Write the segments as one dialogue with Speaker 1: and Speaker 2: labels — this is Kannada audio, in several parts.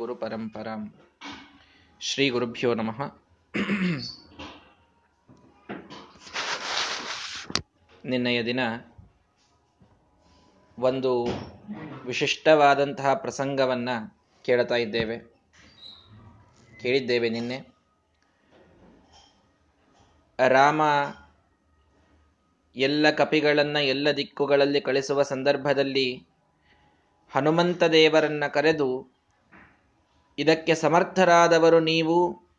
Speaker 1: ಗುರು ಪರಂಪರಾಂ ಶ್ರೀ ಗುರುಭ್ಯೋ ನಮಃ ನಿನ್ನೆಯ ದಿನ ಒಂದು ವಿಶಿಷ್ಟವಾದಂತಹ ಪ್ರಸಂಗವನ್ನ ಕೇಳ್ತಾ ಇದ್ದೇವೆ. ಕೇಳಿದ್ದೇವೆ ನಿನ್ನೆ. ರಾಮ ಎಲ್ಲ ಕಪಿಗಳನ್ನ ಎಲ್ಲ ದಿಕ್ಕುಗಳಲ್ಲಿ ಕಳಿಸುವ ಸಂದರ್ಭದಲ್ಲಿ ಹನುಮಂತ ದೇವರನ್ನ ಕರೆದು ಇದಕ್ಕೆ ಸಮರ್ಥರಾದವರು ನೀವು.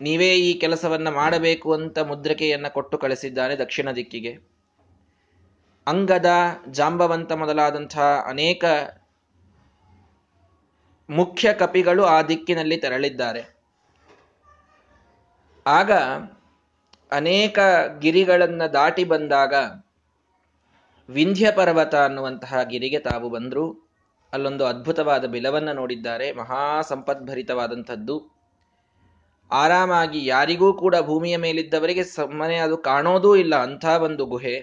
Speaker 1: ನೀವೇ ಈ ಕೆಲಸವನ್ನು ಮಾಡಬೇಕು ಅಂತ ಮುದ್ರಿಕೆಯನ್ನು ಕೊಟ್ಟು ಕಳಿಸಿದ್ದಾನೆ ದಕ್ಷಿಣ ದಿಕ್ಕಿಗೆ. ಅಂಗದ ಜಾಂಬವಂತ ಮೊದಲಾದಂತಹ ಅನೇಕ ಮುಖ್ಯ ಕಪಿಗಳು ಆ ದಿಕ್ಕಿನಲ್ಲಿ ತೆರಳಿದ್ದಾರೆ. ಆಗ ಅನೇಕ ಗಿರಿಗಳನ್ನು ದಾಟಿ ಬಂದಾಗ ವಿಂಧ್ಯ ಪರ್ವತ ಅನ್ನುವಂತಹ ಗಿರಿಗೆ ತಾವು ಬಂದ್ರು. ಅಲ್ಲೊಂದು ಅದ್ಭುತವಾದ ಬಿಲವನ್ನ ನೋಡಿದ್ದಾರೆ, ಮಹಾ ಸಂಪದ್ಭರಿತವಾದಂಥದ್ದು. ಆರಾಮಾಗಿ ಯಾರಿಗೂ ಕೂಡ ಭೂಮಿಯ ಮೇಲಿದ್ದವರಿಗೆ ಸಮನೆ ಅದು ಕಾಣೋದೂ ಇಲ್ಲ, ಅಂಥ ಒಂದು ಗುಹೆ.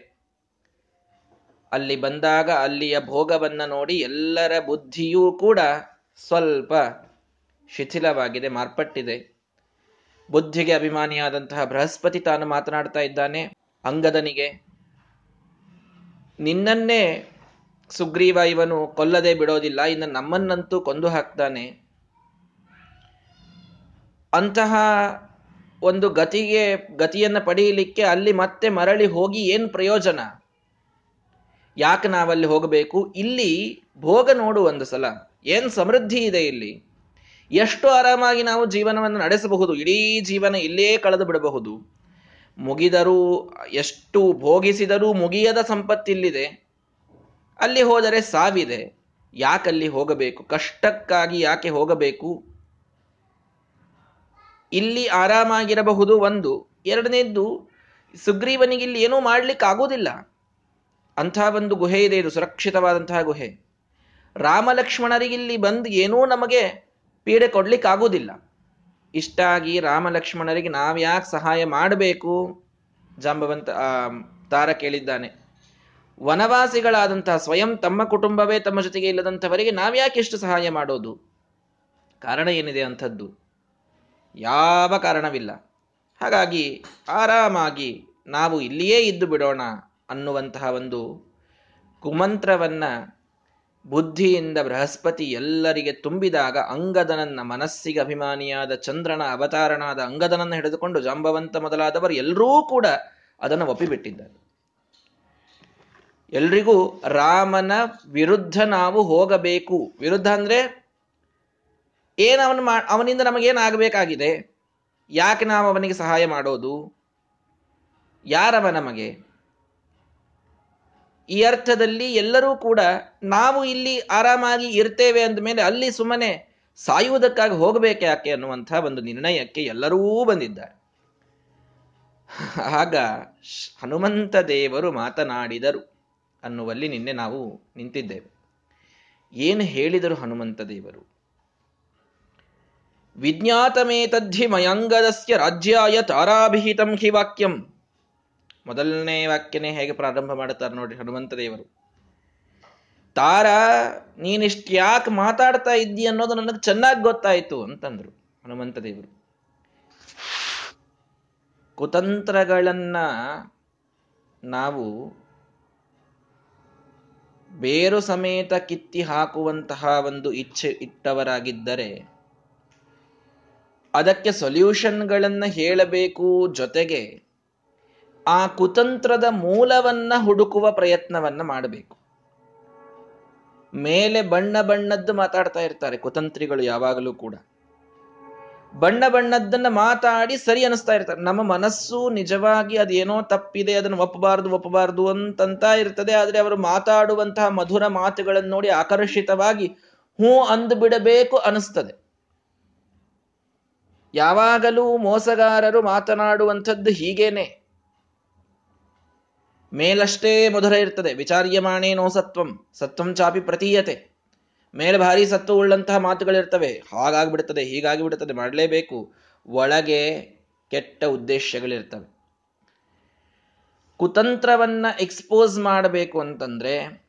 Speaker 1: ಅಲ್ಲಿ ಬಂದಾಗ ಅಲ್ಲಿಯ ಭೋಗವನ್ನ ನೋಡಿ ಎಲ್ಲರ ಬುದ್ಧಿಯೂ ಕೂಡ ಸ್ವಲ್ಪ ಶಿಥಿಲವಾಗಿದೆ, ಮಾರ್ಪಟ್ಟಿದೆ. ಬುದ್ಧಿಗೆ ಅಭಿಮಾನಿಯಾದಂತಹ ಬೃಹಸ್ಪತಿ ತಾನು ಮಾತನಾಡ್ತಾ ಇದ್ದಾನೆ, ಅಂಗದನಿಗೆ, ನಿನ್ನನ್ನೇ ಸುಗ್ರೀವ ಇವನು ಕೊಲ್ಲದೆ ಬಿಡೋದಿಲ್ಲ, ಇನ್ನು ನಮ್ಮನ್ನಂತೂ ಕೊಂದು ಹಾಕ್ತಾನೆ. ಅಂತಹ ಒಂದು ಗತಿಗೆ, ಗತಿಯನ್ನ ಪಡೆಯಲಿಕ್ಕೆ ಅಲ್ಲಿ ಮತ್ತೆ ಮರಳಿ ಹೋಗಿ ಏನು ಪ್ರಯೋಜನ? ಯಾಕೆ ನಾವಲ್ಲಿ ಹೋಗಬೇಕು? ಇಲ್ಲಿ ಭೋಗ ನೋಡು ಒಂದು ಸಲ. ಏನ್ ಸಮೃದ್ಧಿ ಇದೆ ಇಲ್ಲಿ? ಎಷ್ಟು ಆರಾಮಾಗಿ ನಾವು ಜೀವನವನ್ನು ನಡೆಸಬಹುದು? ಇಡೀ ಜೀವನ ಇಲ್ಲೇ ಕಳೆದು ಬಿಡಬಹುದು. ಮುಗಿದರೂ, ಎಷ್ಟು ಭೋಗಿಸಿದರೂ ಮುಗಿಯದ ಸಂಪತ್ತಿಲ್ಲಿದೆ. ಅಲ್ಲಿ ಹೋದರೆ ಸಾವಿದೆ. ಯಾಕಲ್ಲಿ ಹೋಗಬೇಕು? ಕಷ್ಟಕ್ಕಾಗಿ ಯಾಕೆ ಹೋಗಬೇಕು? ಇಲ್ಲಿ ಆರಾಮಾಗಿರಬಹುದು ಒಂದು. ಎರಡನೇದ್ದು, ಸುಗ್ರೀವನಿಗೆ ಇಲ್ಲಿ ಏನೂ ಮಾಡ್ಲಿಕ್ಕೆ ಆಗೋದಿಲ್ಲ ಅಂಥ ಒಂದು ಗುಹೆ ಇದೆ, ಇದು ಸುರಕ್ಷಿತವಾದಂತಹ ಗುಹೆ. ರಾಮಲಕ್ಷ್ಮಣರಿಗೆ ಲಕ್ಷ್ಮಣರಿಗಿಲ್ಲಿ ಬಂದು ಏನೂ ನಮಗೆ ಪೀಡೆ ಕೊಡ್ಲಿಕ್ಕಾಗೋದಿಲ್ಲ ಇಷ್ಟಾಗಿ ರಾಮಲಕ್ಷ್ಮಣರಿಗೆ ನಾವು ಯಾಕೆ ಸಹಾಯ ಮಾಡಬೇಕು? ಜಾಂಬವಂತ ತಾರ ಕೇಳಿದ್ದಾನೆ. ವನವಾಸಿಗಳಾದಂತಹ ಸ್ವಯಂ ತಮ್ಮ ಕುಟುಂಬವೇ ತಮ್ಮ ಜೊತೆಗೆ ಇಲ್ಲದಂಥವರಿಗೆ ನಾವ್ಯಾಕೆ ಎಷ್ಟು ಸಹಾಯ ಮಾಡೋದು? ಕಾರಣ ಏನಿದೆ ಅಂಥದ್ದು? ಯಾವ ಕಾರಣವಿಲ್ಲ. ಹಾಗಾಗಿ ಆರಾಮಾಗಿ ನಾವು ಇಲ್ಲಿಯೇ ಇದ್ದು ಬಿಡೋಣ ಅನ್ನುವಂತಹ ಒಂದು ಕುಮಂತ್ರವನ್ನ ಬುದ್ಧಿಯಿಂದ ಬೃಹಸ್ಪತಿ ಎಲ್ಲರಿಗೆ ತುಂಬಿದಾಗ ಅಂಗದನನ್ನ, ಮನಸ್ಸಿಗೆ ಅಭಿಮಾನಿಯಾದ ಚಂದ್ರನ, ಅವತಾರನಾದ ಅಂಗದನನ್ನ ಹಿಡಿದುಕೊಂಡು ಜಾಂಬವಂತ ಮೊದಲಾದವರು ಎಲ್ಲರೂ ಕೂಡ ಅದನ್ನು ಒಪ್ಪಿಬಿಟ್ಟಿದ್ದಾರೆ. ಎಲ್ರಿಗೂ ರಾಮನ ವಿರುದ್ಧ ನಾವು ಹೋಗಬೇಕು. ವಿರುದ್ಧ ಅಂದ್ರೆ ಏನು ಅವನು ಮಾ, ಅವನಿಂದ ನಮಗೇನಾಗಬೇಕಾಗಿದೆ ಯಾಕೆ ನಾವು ಅವನಿಗೆ ಸಹಾಯ ಮಾಡೋದು? ಯಾರವ ನಮಗೆ? ಈ ಅರ್ಥದಲ್ಲಿ ಎಲ್ಲರೂ ಕೂಡ ನಾವು ಇಲ್ಲಿ ಆರಾಮಾಗಿ ಇರ್ತೇವೆ ಅಂದ ಮೇಲೆ ಅಲ್ಲಿ ಸುಮ್ಮನೆ ಸಾಯುವುದಕ್ಕಾಗಿ ಹೋಗಬೇಕು ಯಾಕೆ ಅನ್ನುವಂಥ ಒಂದು ನಿರ್ಣಯಕ್ಕೆ ಎಲ್ಲರೂ ಬಂದಿದ್ದಾರೆ. ಆಗ ಹನುಮಂತ ದೇವರು ಮಾತನಾಡಿದರು. ಅನ್ನುವಲ್ಲಿ ನಿನ್ನೆ ನಾವು ನಿಂತಿದ್ದೇವೆ. ಏನು ಹೇಳಿದರು ಹನುಮಂತ ದೇವರು? ವಿಜ್ಞಾತಮೇತದ್ಧಿ ಮಯಂಗದಸ್ಯ ರಾಜ್ಯಾಯ ತಾರಾಭಿಹಿತಂ ಹಿ ವಾಕ್ಯಂ. ಮೊದಲನೇ ವಾಕ್ಯನೇ ಹೇಗೆ ಪ್ರಾರಂಭ ಮಾಡುತ್ತಾರೆ ನೋಡಿ ಹನುಮಂತ ದೇವರು. ತಾರ ನೀನಿಷ್ಟು ಯಾಕೆ ಮಾತಾಡ್ತಾ ಇದ್ದಿ ಅನ್ನೋದು ನನಗೆ ಚೆನ್ನಾಗಿ ಗೊತ್ತಾಯಿತು ಅಂತಂದ್ರು ಹನುಮಂತ ದೇವರು. ಕುತಂತ್ರಗಳನ್ನ ನಾವು ಬೇರು ಸಮೇತ ಕಿತ್ತಿ ಹಾಕುವಂತಹ ಒಂದು ಇಚ್ಛೆ ಇಟ್ಟವರಾಗಿದ್ದರೆ ಅದಕ್ಕೆ ಸೊಲ್ಯೂಷನ್ಗಳನ್ನು ಹೇಳಬೇಕು ಜೊತೆಗೆ ಆ ಕುತಂತ್ರದ ಮೂಲವನ್ನ ಹುಡುಕುವ ಪ್ರಯತ್ನವನ್ನ ಮಾಡಬೇಕು. ಮೇಲೆ ಬಣ್ಣ ಬಣ್ಣದ್ದು ಮಾತಾಡ್ತಾ ಇರ್ತಾರೆ ಕುತಂತ್ರಿಗಳು ಯಾವಾಗಲೂ ಕೂಡ. ಬಣ್ಣ ಬಣ್ಣದ್ದನ್ನ ಮಾತಾಡಿ ಸರಿ ಅನಿಸ್ತಾ ಇರ್ತಾರೆ. ನಮ್ಮ ಮನಸ್ಸು ನಿಜವಾಗಿ ಅದೇನೋ ತಪ್ಪಿದೆ, ಅದನ್ನು ಒಪ್ಪಬಾರ್ದು ಒಪ್ಪಬಾರ್ದು ಅಂತಂತ ಇರ್ತದೆ. ಆದ್ರೆ ಅವರು ಮಾತಾಡುವಂತಹ ಮಧುರ ಮಾತುಗಳನ್ನು ನೋಡಿ ಆಕರ್ಷಿತವಾಗಿ ಹ್ಞೂ ಅಂದು ಬಿಡಬೇಕು ಅನಿಸ್ತದೆ ಯಾವಾಗಲೂ ಮೋಸಗಾರರು ಮಾತನಾಡುವಂಥದ್ದು ಹೀಗೇನೆ. ಮೇಲಷ್ಟೇ ಮಧುರ ಇರ್ತದೆ. ವಿಚಾರ್ಯಮಾಣೇನೋ ಸತ್ವಂ ಸತ್ವಂ ಚಾಪಿ ಪ್ರತೀಯತೆ. ಮೇಲೆ ಭಾರಿ ಸತ್ತು ಉಳ್ಳಂತಹ ಮಾತುಗಳಿರ್ತವೆ ಹಾಗಾಗ್ಬಿಡ್ತದೆ ಹೀಗಾಗಿ ಬಿಡುತ್ತದೆ ಮಾಡಲೇಬೇಕು. ಒಳಗೆ ಕೆಟ್ಟ ಉದ್ದೇಶಗಳಿರ್ತವೆ ಕುತಂತ್ರವನ್ನ ಎಕ್ಸ್ಪೋಸ್ ಮಾಡಬೇಕು ಅಂತಂದ್ರೆ,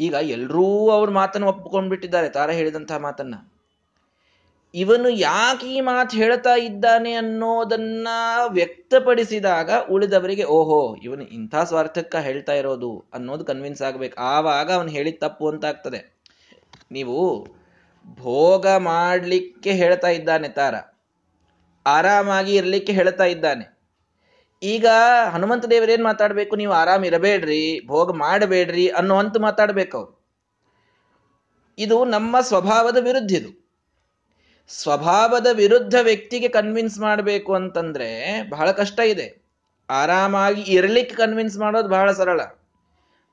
Speaker 1: ಈಗ ಎಲ್ಲರೂ ಅವ್ರ ಮಾತನ್ನು ಒಪ್ಪಿಕೊಂಡ್ಬಿಟ್ಟಿದ್ದಾರೆ, ತಾರ ಹೇಳಿದಂತಹ ಮಾತನ್ನ. ಇವನು ಯಾಕೆ ಈ ಮಾತು ಹೇಳ್ತಾ ಇದ್ದಾನೆ ಅನ್ನೋದನ್ನ ವ್ಯಕ್ತಪಡಿಸಿದಾಗ ಉಳಿದವರಿಗೆ, ಓಹೋ, ಇವನು ಇಂಥ ಸ್ವಾರ್ಥಕ್ಕ ಹೇಳ್ತಾ ಇರೋದು ಅನ್ನೋದು ಕನ್ವಿನ್ಸ್ ಆಗ್ಬೇಕು. ಆವಾಗ ಅವನು ಹೇಳಿದ ತಪ್ಪು ಅಂತ ಆಗ್ತದೆ. ನೀವು ಭೋಗ ಮಾಡಲಿಕ್ಕೆ ಹೇಳ್ತಾ ಇದ್ದಾನೆ ತಾರ. ಆರಾಮಾಗಿ ಇರಲಿಕ್ಕೆ ಹೇಳ್ತಾ ಇದ್ದಾನೆ. ಈಗ ಹನುಮಂತ ದೇವರೇನು ಮಾತಾಡಬೇಕು? ನೀವು ಆರಾಮ್ ಇರಬೇಡ್ರಿ, ಭೋಗ ಮಾಡಬೇಡ್ರಿ ಅನ್ನುವಂತ ಮಾತಾಡ್ಬೇಕು ಇದು ನಮ್ಮ ಸ್ವಭಾವದ ವಿರುದ್ಧ ಇದು. ಸ್ವಭಾವದ ವಿರುದ್ಧ ವ್ಯಕ್ತಿಗೆ ಕನ್ವಿನ್ಸ್ ಮಾಡಬೇಕು ಅಂತಂದ್ರೆ ಬಹಳ ಕಷ್ಟ ಇದೆ. ಆರಾಮಾಗಿ ಇರಲಿಕ್ಕೆ ಕನ್ವಿನ್ಸ್ ಮಾಡೋದು ಬಹಳ ಸರಳ.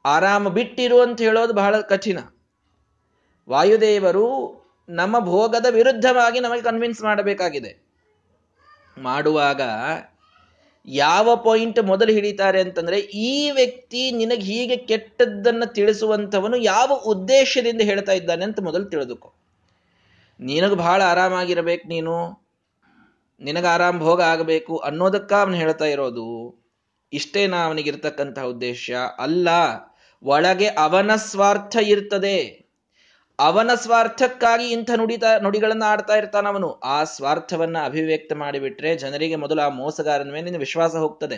Speaker 1: ಆರಾಮ ಬಿಟ್ಟಿರು ಅಂತ ಹೇಳೋದು ಬಹಳ ಕಠಿಣ. ವಾಯುದೇವರು ನಮ್ಮ ಭೋಗದ ವಿರುದ್ಧವಾಗಿ ನಮಗೆ ಕನ್ವಿನ್ಸ್ ಮಾಡಬೇಕಾಗಿದೆ. ಮಾಡುವಾಗ ಯಾವ ಪಾಯಿಂಟ್ ಮೊದಲು ಹಿಡಿತಾರೆ ಅಂತಂದ್ರೆ ಈ ವ್ಯಕ್ತಿ ನಿನಗೆ ಹೀಗೆ ಕೆಟ್ಟದ್ದನ್ನು ತಿಳಿಸುವಂಥವನು ಯಾವ ಉದ್ದೇಶದಿಂದ ಹೇಳ್ತಾ ಇದ್ದಾನೆ ಅಂತ ಮೊದಲು ತಿಳಿದುಕೋ. ನಿನಗೆ ಬಹಳ ಆರಾಮಾಗಿರಬೇಕು ನೀನು. ನಿನಗೆ ಆರಾಮ ಭೋಗ ಆಗಬೇಕು ಅನ್ನೋದಕ್ಕ ಅವನು ಹೇಳ್ತಾ ಇರೋದು. ಇಷ್ಟೇನಾ ಅವನಿಗಿರ್ತಕ್ಕಂತಹ ಉದ್ದೇಶ ಅಲ್ಲ. ಒಳಗೆ ಅವನ ಸ್ವಾರ್ಥ ಇರ್ತದೆ. ಅವನ ಸ್ವಾರ್ಥಕ್ಕಾಗಿ ಇಂಥ ನುಡಿತ ನುಡಿಗಳನ್ನ ಆಡ್ತಾ ಇರ್ತಾನ ಅವನು. ಆ ಸ್ವಾರ್ಥವನ್ನ ಅಭಿವ್ಯಕ್ತ ಮಾಡಿಬಿಟ್ರೆ ಜನರಿಗೆ ಮೊದಲು ಆ ಮೋಸಗಾರನ ಮೇಲೆ ವಿಶ್ವಾಸ ಹೋಗ್ತದೆ.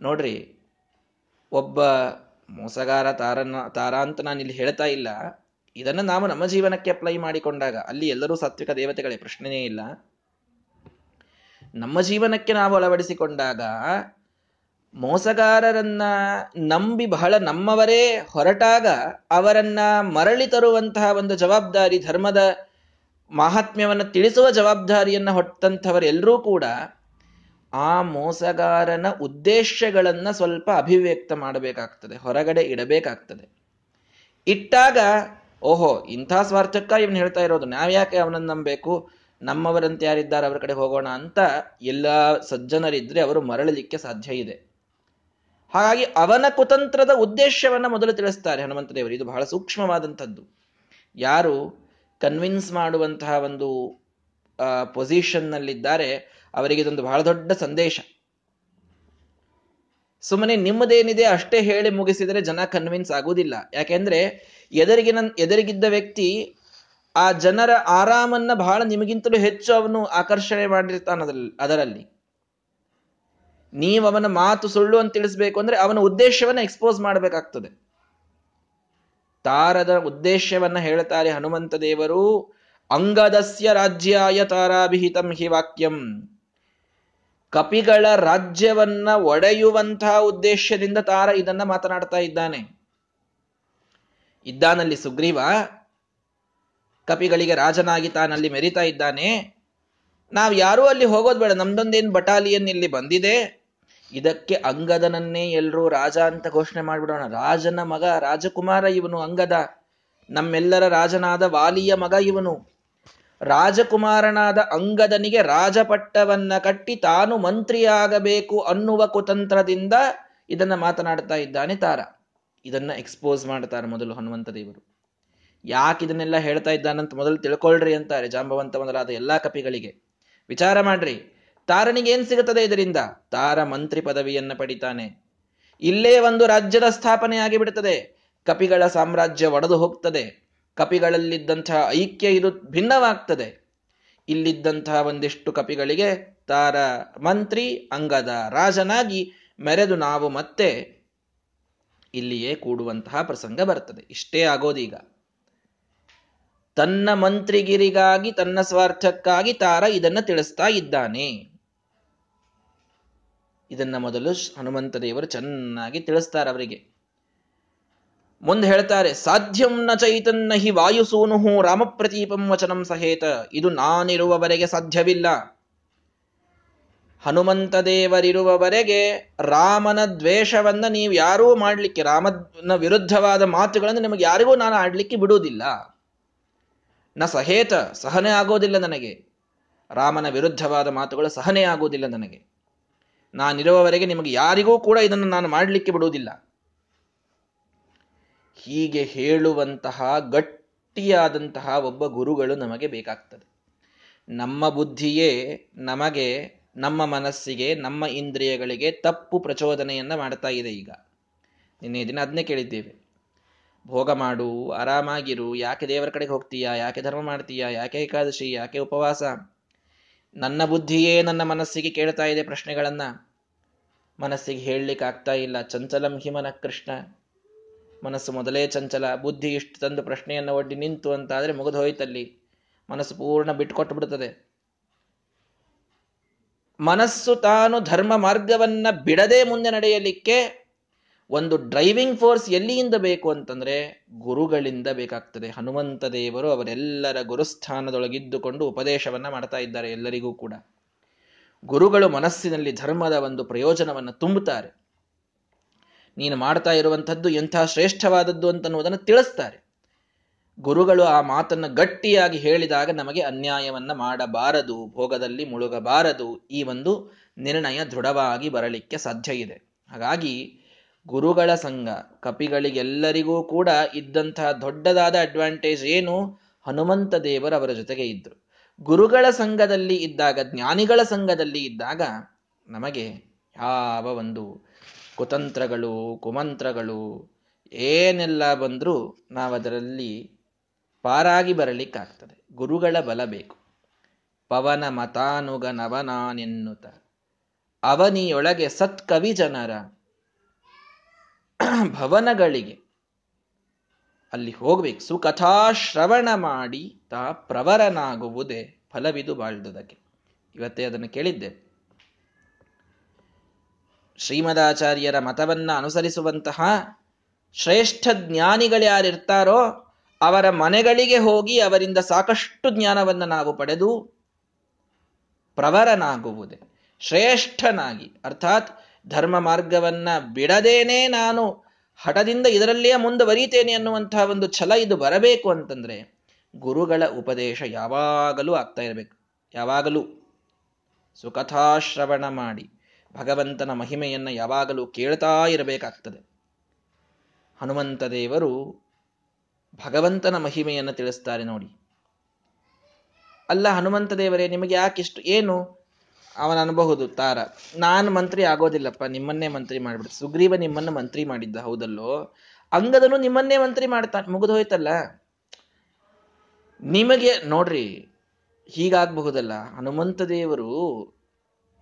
Speaker 1: ನೋಡ್ರಿ, ಒಬ್ಬ ಮೋಸಗಾರ ತಾರನ್ನ ತಾರ ಅಂತ ನಾನು ಇಲ್ಲಿ ಹೇಳ್ತಾ ಇಲ್ಲ. ಇದನ್ನು ನಾವು ನಮ್ಮ ಜೀವನಕ್ಕೆ ಅಪ್ಲೈ ಮಾಡಿಕೊಂಡಾಗ, ಅಲ್ಲಿ ಎಲ್ಲರೂ ಸಾತ್ವಿಕ ದೇವತೆಗಳೇ ಪ್ರಶ್ನೆಯೇ ಇಲ್ಲ. ನಮ್ಮ ಜೀವನಕ್ಕೆ ನಾವು ಅಳವಡಿಸಿಕೊಂಡಾಗ ಮೋಸಗಾರರನ್ನ ನಂಬಿ ಬಹಳ ನಮ್ಮವರೇ ಹೊರಟಾಗ ಅವರನ್ನ ಮರಳಿ ತರುವಂತಹ ಒಂದು ಜವಾಬ್ದಾರಿ, ಧರ್ಮದ ಮಹಾತ್ಮ್ಯವನ್ನು ತಿಳಿಸುವ ಜವಾಬ್ದಾರಿಯನ್ನು ಹೊತ್ತಂಥವರೆಲ್ಲರೂ ಕೂಡ ಆ ಮೋಸಗಾರನ ಉದ್ದೇಶಗಳನ್ನ ಸ್ವಲ್ಪ ಅಭಿವ್ಯಕ್ತ ಮಾಡಬೇಕಾಗ್ತದೆ, ಹೊರಗಡೆ ಇಡಬೇಕಾಗ್ತದೆ. ಇಟ್ಟಾಗ, ಓಹೋ, ಇಂಥ ಸ್ವಾರ್ಥಕ್ಕ ಇವನು ಹೇಳ್ತಾ ಇರೋದು ನಾವ್ಯಾಕೆ ಅವನನ್ನು ನಂಬಬೇಕು, ನಮ್ಮವರಂತೆ ಯಾರಿದ್ದಾರೆ ಅವರ ಕಡೆ ಹೋಗೋಣ ಅಂತ ಎಲ್ಲ ಸಜ್ಜನರಿದ್ರೆ ಅವರು ಮರಳಲಿಕ್ಕೆ ಸಾಧ್ಯ ಇದೆ. ಹಾಗಾಗಿ ಅವನ ಕುತಂತ್ರದ ಉದ್ದೇಶವನ್ನ ಮೊದಲು ತಿಳಿಸ್ತಾರೆ ಹನುಮಂತ ದೇವರು. ಇದು ಬಹಳ ಸೂಕ್ಷ್ಮವಾದಂಥದ್ದು. ಯಾರು ಕನ್ವಿನ್ಸ್ ಮಾಡುವಂತಹ ಒಂದು ಪೊಸಿಷನ್ನಲ್ಲಿದ್ದಾರೆ ಅವರಿಗೆ ಇದೊಂದು ಬಹಳ ದೊಡ್ಡ ಸಂದೇಶ. ಸುಮ್ಮನೆ ನಿಮ್ಮದೇನಿದೆ ಅಷ್ಟೇ ಹೇಳಿ ಮುಗಿಸಿದರೆ ಜನ ಕನ್ವಿನ್ಸ್ ಆಗುವುದಿಲ್ಲ. ಯಾಕೆಂದ್ರೆ ಎದುರಿಗಿನ ಎದುರಿಗಿದ್ದ ವ್ಯಕ್ತಿ ಆ ಜನರ ಆರಾಮನ್ನ ಬಹಳ ನಿಮಗಿಂತಲೂ ಹೆಚ್ಚು ಅವನು ಆಕರ್ಷಣೆ ಮಾಡಿರ್ತಾನ ಅದರಲ್ಲಿ. ನೀವು ಅವನ ಮಾತು ಸುಳ್ಳು ಅಂತ ತಿಳಿಸ್ಬೇಕು ಅಂದ್ರೆ ಅವನ ಉದ್ದೇಶವನ್ನ ಎಕ್ಸ್ಪೋಸ್ ಮಾಡಬೇಕಾಗ್ತದೆ. ತಾರದ ಉದ್ದೇಶವನ್ನ ಹೇಳ್ತಾರೆ ಹನುಮಂತ ದೇವರು, ಅಂಗದಸ್ಯ ರಾಜ್ಯಾಯ ತಾರಾಭಿಹಿತಂ ಹಿ ವಾಕ್ಯಂ. ಕಪಿಗಳ ರಾಜ್ಯವನ್ನ ಒಡೆಯುವಂತಹ ಉದ್ದೇಶದಿಂದ ತಾರ ಇದನ್ನ ಮಾತನಾಡ್ತಾ ಇದ್ದಾನೆ. ಇದ್ದಾನಲ್ಲಿ ಸುಗ್ರೀವ ಕಪಿಗಳಿಗೆ ರಾಜನಾಗಿ ತಾನಲ್ಲಿ ಮೆರಿತಾ ಇದ್ದಾನೆ. ನಾವು ಯಾರೂ ಅಲ್ಲಿ ಹೋಗೋದು ಬೇಡ, ನಮ್ದೊಂದೇನು ಬಟಾಲಿಯನ್ ಇಲ್ಲಿ ಬಂದಿದೆ. ಇದಕ್ಕೆ ಅಂಗದನನ್ನೇ ಎಲ್ಲರೂ ರಾಜ ಅಂತ ಘೋಷಣೆ ಮಾಡಿಬಿಡೋಣ. ರಾಜನ ಮಗ ರಾಜಕುಮಾರ ಇವನು ಅಂಗದ. ನಮ್ಮೆಲ್ಲರ ರಾಜನಾದ ವಾಲಿಯ ಮಗ ಇವನು. ರಾಜಕುಮಾರನಾದ ಅಂಗದನಿಗೆ ರಾಜಪಟ್ಟವನ್ನ ಕಟ್ಟಿ ತಾನು ಮಂತ್ರಿಯಾಗಬೇಕು ಅನ್ನುವ ಕುತಂತ್ರದಿಂದ ಇದನ್ನ ಮಾತನಾಡ್ತಾ ಇದ್ದಾನೆ ತಾರ. ಇದನ್ನ ಎಕ್ಸ್ಪೋಸ್ ಮಾಡ್ತಾರೆ ಮೊದಲು ಹನುಮಂತ ದೇವರು. ಯಾಕೆ ಇದನ್ನೆಲ್ಲ ಹೇಳ್ತಾ ಇದ್ದಾನಂತ ಮೊದಲು ತಿಳ್ಕೊಳ್ರಿ ಅಂತಾರೆ ಜಾಂಬವಂತ ಮೊದಲಾದ ಎಲ್ಲಾ ಕಪಿಗಳಿಗೆ. ವಿಚಾರ ಮಾಡ್ರಿ. ತಾರನಿಗೆ ಏನ್ ಸಿಗುತ್ತದೆ ಇದರಿಂದ? ತಾರ ಮಂತ್ರಿ ಪದವಿಯನ್ನ ಪಡಿತಾನೆ. ಇಲ್ಲೇ ಒಂದು ರಾಜ್ಯದ ಸ್ಥಾಪನೆ ಆಗಿಬಿಡುತ್ತದೆ ಕಪಿಗಳ ಸಾಮ್ರಾಜ್ಯ ಒಡೆದು ಹೋಗ್ತದೆ. ಕಪಿಗಳಲ್ಲಿದ್ದಂತಹ ಐಕ್ಯ ಇದು ಭಿನ್ನವಾಗ್ತದೆ. ಇಲ್ಲಿದ್ದಂತಹ ಒಂದಿಷ್ಟು ಕಪಿಗಳಿಗೆ ತಾರ ಮಂತ್ರಿ, ಅಂಗದ ರಾಜನಾಗಿ ಮೆರೆದು ನಾವು ಮತ್ತೆ ಇಲ್ಲಿಯೇ ಕೂಡುವಂತಹ ಪ್ರಸಂಗ ಬರ್ತದೆ. ಇಷ್ಟೇ ಆಗೋದೀಗ. ತನ್ನ ಮಂತ್ರಿಗಿರಿಗಾಗಿ, ತನ್ನ ಸ್ವಾರ್ಥಕ್ಕಾಗಿ ತಾರ ಇದನ್ನು ತಿಳಿಸ್ತಾ ಇದ್ದಾನೆ. ಇದನ್ನ ಮೊದಲು ಹನುಮಂತ ದೇವರು ಚೆನ್ನಾಗಿ ತಿಳಿಸ್ತಾರೆ ಅವರಿಗೆ. ಮುಂದೆ ಹೇಳ್ತಾರೆ, ಸಾಧ್ಯಂ ನ ಚೈತನ್ನ ಹಿ ವಾಯುಸೂನು ರಾಮಪ್ರತೀಪಂ ವಚನಂ ಸಹೇತ. ಇದು ನಾನಿರುವವರೆಗೆ ಸಾಧ್ಯವಿಲ್ಲ. ಹನುಮಂತ ದೇವರಿರುವವರೆಗೆ ರಾಮನ ದ್ವೇಷವನ್ನ ನೀವು ಯಾರೂ ಮಾಡಲಿಕ್ಕೆ, ರಾಮನ ವಿರುದ್ಧವಾದ ಮಾತುಗಳನ್ನು ನಿಮಗೆ ಯಾರಿಗೂ ನಾನು ಆಡ್ಲಿಕ್ಕೆ ಬಿಡುವುದಿಲ್ಲ. ನ ಸಹೇತ ಸಹನೆ ಆಗೋದಿಲ್ಲ ನನಗೆ. ರಾಮನ ವಿರುದ್ಧವಾದ ಮಾತುಗಳು ಸಹನೆ ಆಗೋದಿಲ್ಲ ನನಗೆ. ನಾನಿರುವವರೆಗೆ ನಿಮಗೆ ಯಾರಿಗೂ ಕೂಡ ಇದನ್ನು ನಾನು ಮಾಡಲಿಕ್ಕೆ ಬಿಡುವುದಿಲ್ಲ. ಹೀಗೆ ಹೇಳುವಂತಹ ಗಟ್ಟಿಯಾದಂತಹ ಒಬ್ಬ ಗುರುಗಳು ನಮಗೆ ಬೇಕಾಗ್ತದೆ. ನಮ್ಮ ಬುದ್ಧಿಯೇ ನಮಗೆ, ನಮ್ಮ ಮನಸ್ಸಿಗೆ, ನಮ್ಮ ಇಂದ್ರಿಯಗಳಿಗೆ ತಪ್ಪು ಪ್ರಚೋದನೆಯನ್ನು ಮಾಡ್ತಾ ಇದೆ ಈಗ. ನಿನ್ನೆ ದಿನ ಅದನ್ನೇ ಕೇಳಿದ್ದೇವೆ. ಭೋಗ ಮಾಡು, ಆರಾಮಾಗಿರು, ಯಾಕೆ ದೇವರ ಕಡೆಗೆ ಹೋಗ್ತೀಯಾ, ಯಾಕೆ ಧರ್ಮ ಮಾಡ್ತೀಯಾ, ಯಾಕೆ ಏಕಾದಶಿ, ಯಾಕೆ ಉಪವಾಸ? ನನ್ನ ಬುದ್ಧಿಯೇ ನನ್ನ ಮನಸ್ಸಿಗೆ ಕೇಳ್ತಾ ಇದೆ ಪ್ರಶ್ನೆಗಳನ್ನ. ಮನಸ್ಸಿಗೆ ಹೇಳಲಿಕ್ಕೆ ಆಗ್ತಾ ಇಲ್ಲ. ಚಂಚಲಂ ಹಿಮನ ಕೃಷ್ಣ. ಮನಸ್ಸು ಮೊದಲೇ ಚಂಚಲ. ಬುದ್ಧಿ ಇಷ್ಟು ತಂದು ಪ್ರಶ್ನೆಯನ್ನು ಒಡ್ಡಿ ನಿಂತು ಅಂತಾದ್ರೆ ಮುಗಿದು ಹೋಯ್ತಲ್ಲಿ. ಮನಸ್ಸು ಪೂರ್ಣ ಬಿಟ್ಕೊಟ್ಟು ಬಿಡುತ್ತದೆ ಮನಸ್ಸು ತಾನು ಧರ್ಮ ಮಾರ್ಗವನ್ನ ಬಿಡದೆ ಮುಂದೆ ನಡೆಯಲಿಕ್ಕೆ ಒಂದು ಡ್ರೈವಿಂಗ್ ಫೋರ್ಸ್ ಎಲ್ಲಿಯಿಂದ ಬೇಕು ಅಂತಂದ್ರೆ ಗುರುಗಳಿಂದ ಬೇಕಾಗ್ತದೆ. ಹನುಮಂತ ದೇವರು ಅವರೆಲ್ಲರ ಗುರುಸ್ಥಾನದೊಳಗಿದ್ದುಕೊಂಡು ಉಪದೇಶವನ್ನ ಮಾಡ್ತಾ ಇದ್ದಾರೆ ಎಲ್ಲರಿಗೂ ಕೂಡ. ಗುರುಗಳು ಮನಸ್ಸಿನಲ್ಲಿ ಧರ್ಮದ ಒಂದು ಪ್ರಯೋಜನವನ್ನು ತುಂಬುತ್ತಾರೆ. ನೀನು ಮಾಡ್ತಾ ಇರುವಂಥದ್ದು ಎಂಥ ಶ್ರೇಷ್ಠವಾದದ್ದು ಅಂತನ್ನುವುದನ್ನು ತಿಳಿಸ್ತಾರೆ. ಗುರುಗಳು ಆ ಮಾತನ್ನು ಗಟ್ಟಿಯಾಗಿ ಹೇಳಿದಾಗ ನಮಗೆ ಅನ್ಯಾಯವನ್ನ ಮಾಡಬಾರದು, ಭೋಗದಲ್ಲಿ ಮುಳುಗಬಾರದು, ಈ ಒಂದು ನಿರ್ಣಯ ದೃಢವಾಗಿ ಬರಲಿಕ್ಕೆ ಸಾಧ್ಯ ಇದೆ. ಹಾಗಾಗಿ ಗುರುಗಳ ಸಂಘ ಕಪಿಗಳಿಗೆಲ್ಲರಿಗೂ ಕೂಡ ಇದ್ದಂತಹ ದೊಡ್ಡದಾದ ಅಡ್ವಾಂಟೇಜ್ ಏನು? ಹನುಮಂತ ದೇವರು ಅವರ ಜೊತೆಗೆ ಇದ್ದರು ಗುರುಗಳ ಸಂಘದಲ್ಲಿ ಇದ್ದಾಗ, ಜ್ಞಾನಿಗಳ ಸಂಘದಲ್ಲಿ ಇದ್ದಾಗ ನಮಗೆ ಯಾವ ಒಂದು ಕುತಂತ್ರಗಳು, ಕುಮಂತ್ರಗಳು ಏನೆಲ್ಲ ಬಂದರೂ ನಾವದರಲ್ಲಿ ಪಾರಾಗಿ ಬರಲಿಕ್ಕಾಗ್ತದೆ. ಗುರುಗಳ ಬಲ ಬೇಕು. ಪವನ ಮತಾನುಗ ನವನಾನೆನ್ನುತ ಅವನಿಯೊಳಗೆ ಸತ್ಕವಿ ಜನರ ಭವನಗಳಿಗೆ ಅಲ್ಲಿ ಹೋಗ್ಬೇಕು. ಸುಕಥಾಶ್ರವಣ ಮಾಡಿ ತಾ ಪ್ರವರನಾಗುವುದೇ ಫಲವಿದು ಬಾಳ್ದುದಕ್ಕೆ. ಇವತ್ತೇ ಅದನ್ನು ಕೇಳಿದ್ದೆ. ಶ್ರೀಮದಾಚಾರ್ಯರ ಮತವನ್ನ ಅನುಸರಿಸುವಂತಹ ಶ್ರೇಷ್ಠ ಜ್ಞಾನಿಗಳ್ಯಾರಿರ್ತಾರೋ ಅವರ ಮನೆಗಳಿಗೆ ಹೋಗಿ ಅವರಿಂದ ಸಾಕಷ್ಟು ಜ್ಞಾನವನ್ನು ನಾವು ಪಡೆದು ಪ್ರವರನಾಗುವುದೇ. ಶ್ರೇಷ್ಠನಾಗಿ, ಅರ್ಥಾತ್ ಧರ್ಮ ಮಾರ್ಗವನ್ನ ಬಿಡದೇನೆ ನಾನು ಹಠದಿಂದ ಇದರಲ್ಲಿಯೇ ಮುಂದುವರಿತೇನೆ ಅನ್ನುವಂತಹ ಒಂದು ಛಲ ಇದು ಬರಬೇಕು ಅಂತಂದ್ರೆ ಗುರುಗಳ ಉಪದೇಶ ಯಾವಾಗಲೂ ಆಗ್ತಾ ಇರಬೇಕು. ಯಾವಾಗಲೂ ಸುಕಥಾಶ್ರವಣ ಮಾಡಿ ಭಗವಂತನ ಮಹಿಮೆಯನ್ನು ಯಾವಾಗಲೂ ಕೇಳ್ತಾ ಇರಬೇಕಾಗ್ತದೆ. ಹನುಮಂತ ದೇವರು ಭಗವಂತನ ಮಹಿಮೆಯನ್ನು ತಿಳಿಸ್ತಾರೆ ನೋಡಿ. ಅಲ್ಲ ಹನುಮಂತ ದೇವರೇ, ನಿಮಗೆ ಇಷ್ಟು ಏನು? ಅವನ ಅನ್ಬಹುದು ತಾರ ನಾನು ಮಂತ್ರಿ ಆಗೋದಿಲ್ಲಪ್ಪ, ನಿಮ್ಮನ್ನೇ ಮಂತ್ರಿ ಮಾಡ್ಬಿಡ್ತ. ಸುಗ್ರೀವ ನಿಮ್ಮನ್ನ ಮಂತ್ರಿ ಮಾಡಿದ್ದ, ಹೌದಲ್ಲೋ? ಅಂಗದನು ನಿಮ್ಮನ್ನೇ ಮಂತ್ರಿ ಮಾಡ್ತಾನೆ, ಮುಗಿದು ಹೋಯ್ತಲ್ಲ? ನಿಮಗೆ, ನೋಡ್ರಿ, ಹೀಗಾಗಬಹುದಲ್ಲ, ಹನುಮಂತ ದೇವರು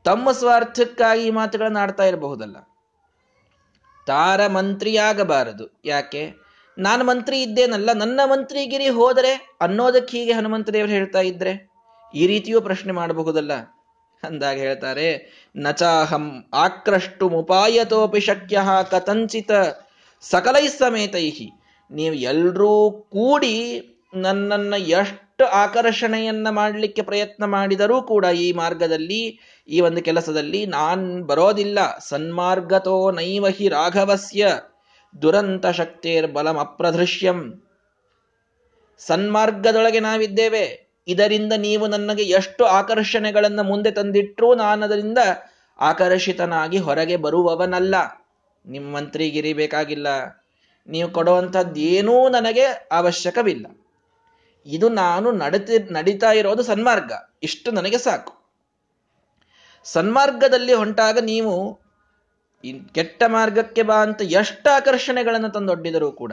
Speaker 1: ತಮ್ಮ ಸ್ವಾರ್ಥಕ್ಕಾಗಿ ಈ ಮಾತುಗಳನ್ನು ಆಡ್ತಾ ಇರಬಹುದಲ್ಲ? ತಾರ ಮಂತ್ರಿಯಾಗಬಾರದು. ಯಾಕೆ? ನಾನು ಮಂತ್ರಿ ಇದ್ದೇನಲ್ಲ, ನನ್ನ ಮಂತ್ರಿಗಿರಿ ಹೋದರೆ ಅನ್ನೋದಕ್ಕೆ ಹೀಗೆ ಹನುಮಂತ ದೇವರು ಹೇಳ್ತಾ ಇದ್ರೆ? ಈ ರೀತಿಯೂ ಪ್ರಶ್ನೆ ಮಾಡಬಹುದಲ್ಲ? ಅಂದಾಗ ಹೇಳ್ತಾರೆ, ನಚಾಹಂ ಆಕ್ರಷ್ಟು ಮುಪಾಯತೋಪಿ ಶಕ್ಯ ಕಥಂಚಿತ ಸಕಲೈ ಸಮೇತೈಹಿ. ನೀವು ಎಲ್ಲರೂ ಕೂಡಿ ನನ್ನನ್ನ ಎಷ್ಟು ಆಕರ್ಷಣೆಯನ್ನ ಮಾಡಲಿಕ್ಕೆ ಪ್ರಯತ್ನ ಮಾಡಿದರೂ ಕೂಡ ಈ ಮಾರ್ಗದಲ್ಲಿ, ಈ ಒಂದು ಕೆಲಸದಲ್ಲಿ ನಾನ್ ಬರೋದಿಲ್ಲ. ಸನ್ಮಾರ್ಗತೋ ನೈವಹಿ ರಾಘವಸ್ಯ, ದುರಂತ ಶಕ್ತೇರ್ ಬಲಂ ಅಪ್ರದೃಶ್ಯಂ ಸನ್ಮಾರ್ಗದೊಳಗೆ ನಾವಿದ್ದೇವೆ. ಇದರಿಂದ ನೀವು ನನಗೆ ಎಷ್ಟು ಆಕರ್ಷಣೆಗಳನ್ನು ಮುಂದೆ ತಂದಿಟ್ಟರೂ ನಾನು ಅದರಿಂದ ಆಕರ್ಷಿತನಾಗಿ ಹೊರಗೆ ಬರುವವನಲ್ಲ. ನಿಮ್ಮ ಮಂತ್ರಿಗಿರಿ ಬೇಕಾಗಿಲ್ಲ. ನೀವು ಕೊಡುವಂಥದ್ದು ಏನೂ ನನಗೆ ಅವಶ್ಯಕವಿಲ್ಲ. ಇದು ನಾನು ನಡತಿ, ನಡೀತಾ ಇರೋದು ಸನ್ಮಾರ್ಗ. ಇಷ್ಟು ನನಗೆ ಸಾಕು. ಸನ್ಮಾರ್ಗದಲ್ಲಿ ಹೊಂಟಾಗ ನೀವು ಕೆಟ್ಟ ಮಾರ್ಗಕ್ಕೆ ಬಾ ಅಂತ ಎಷ್ಟು ಆಕರ್ಷಣೆಗಳನ್ನು ತಂದೊಡ್ಡಿದರೂ ಕೂಡ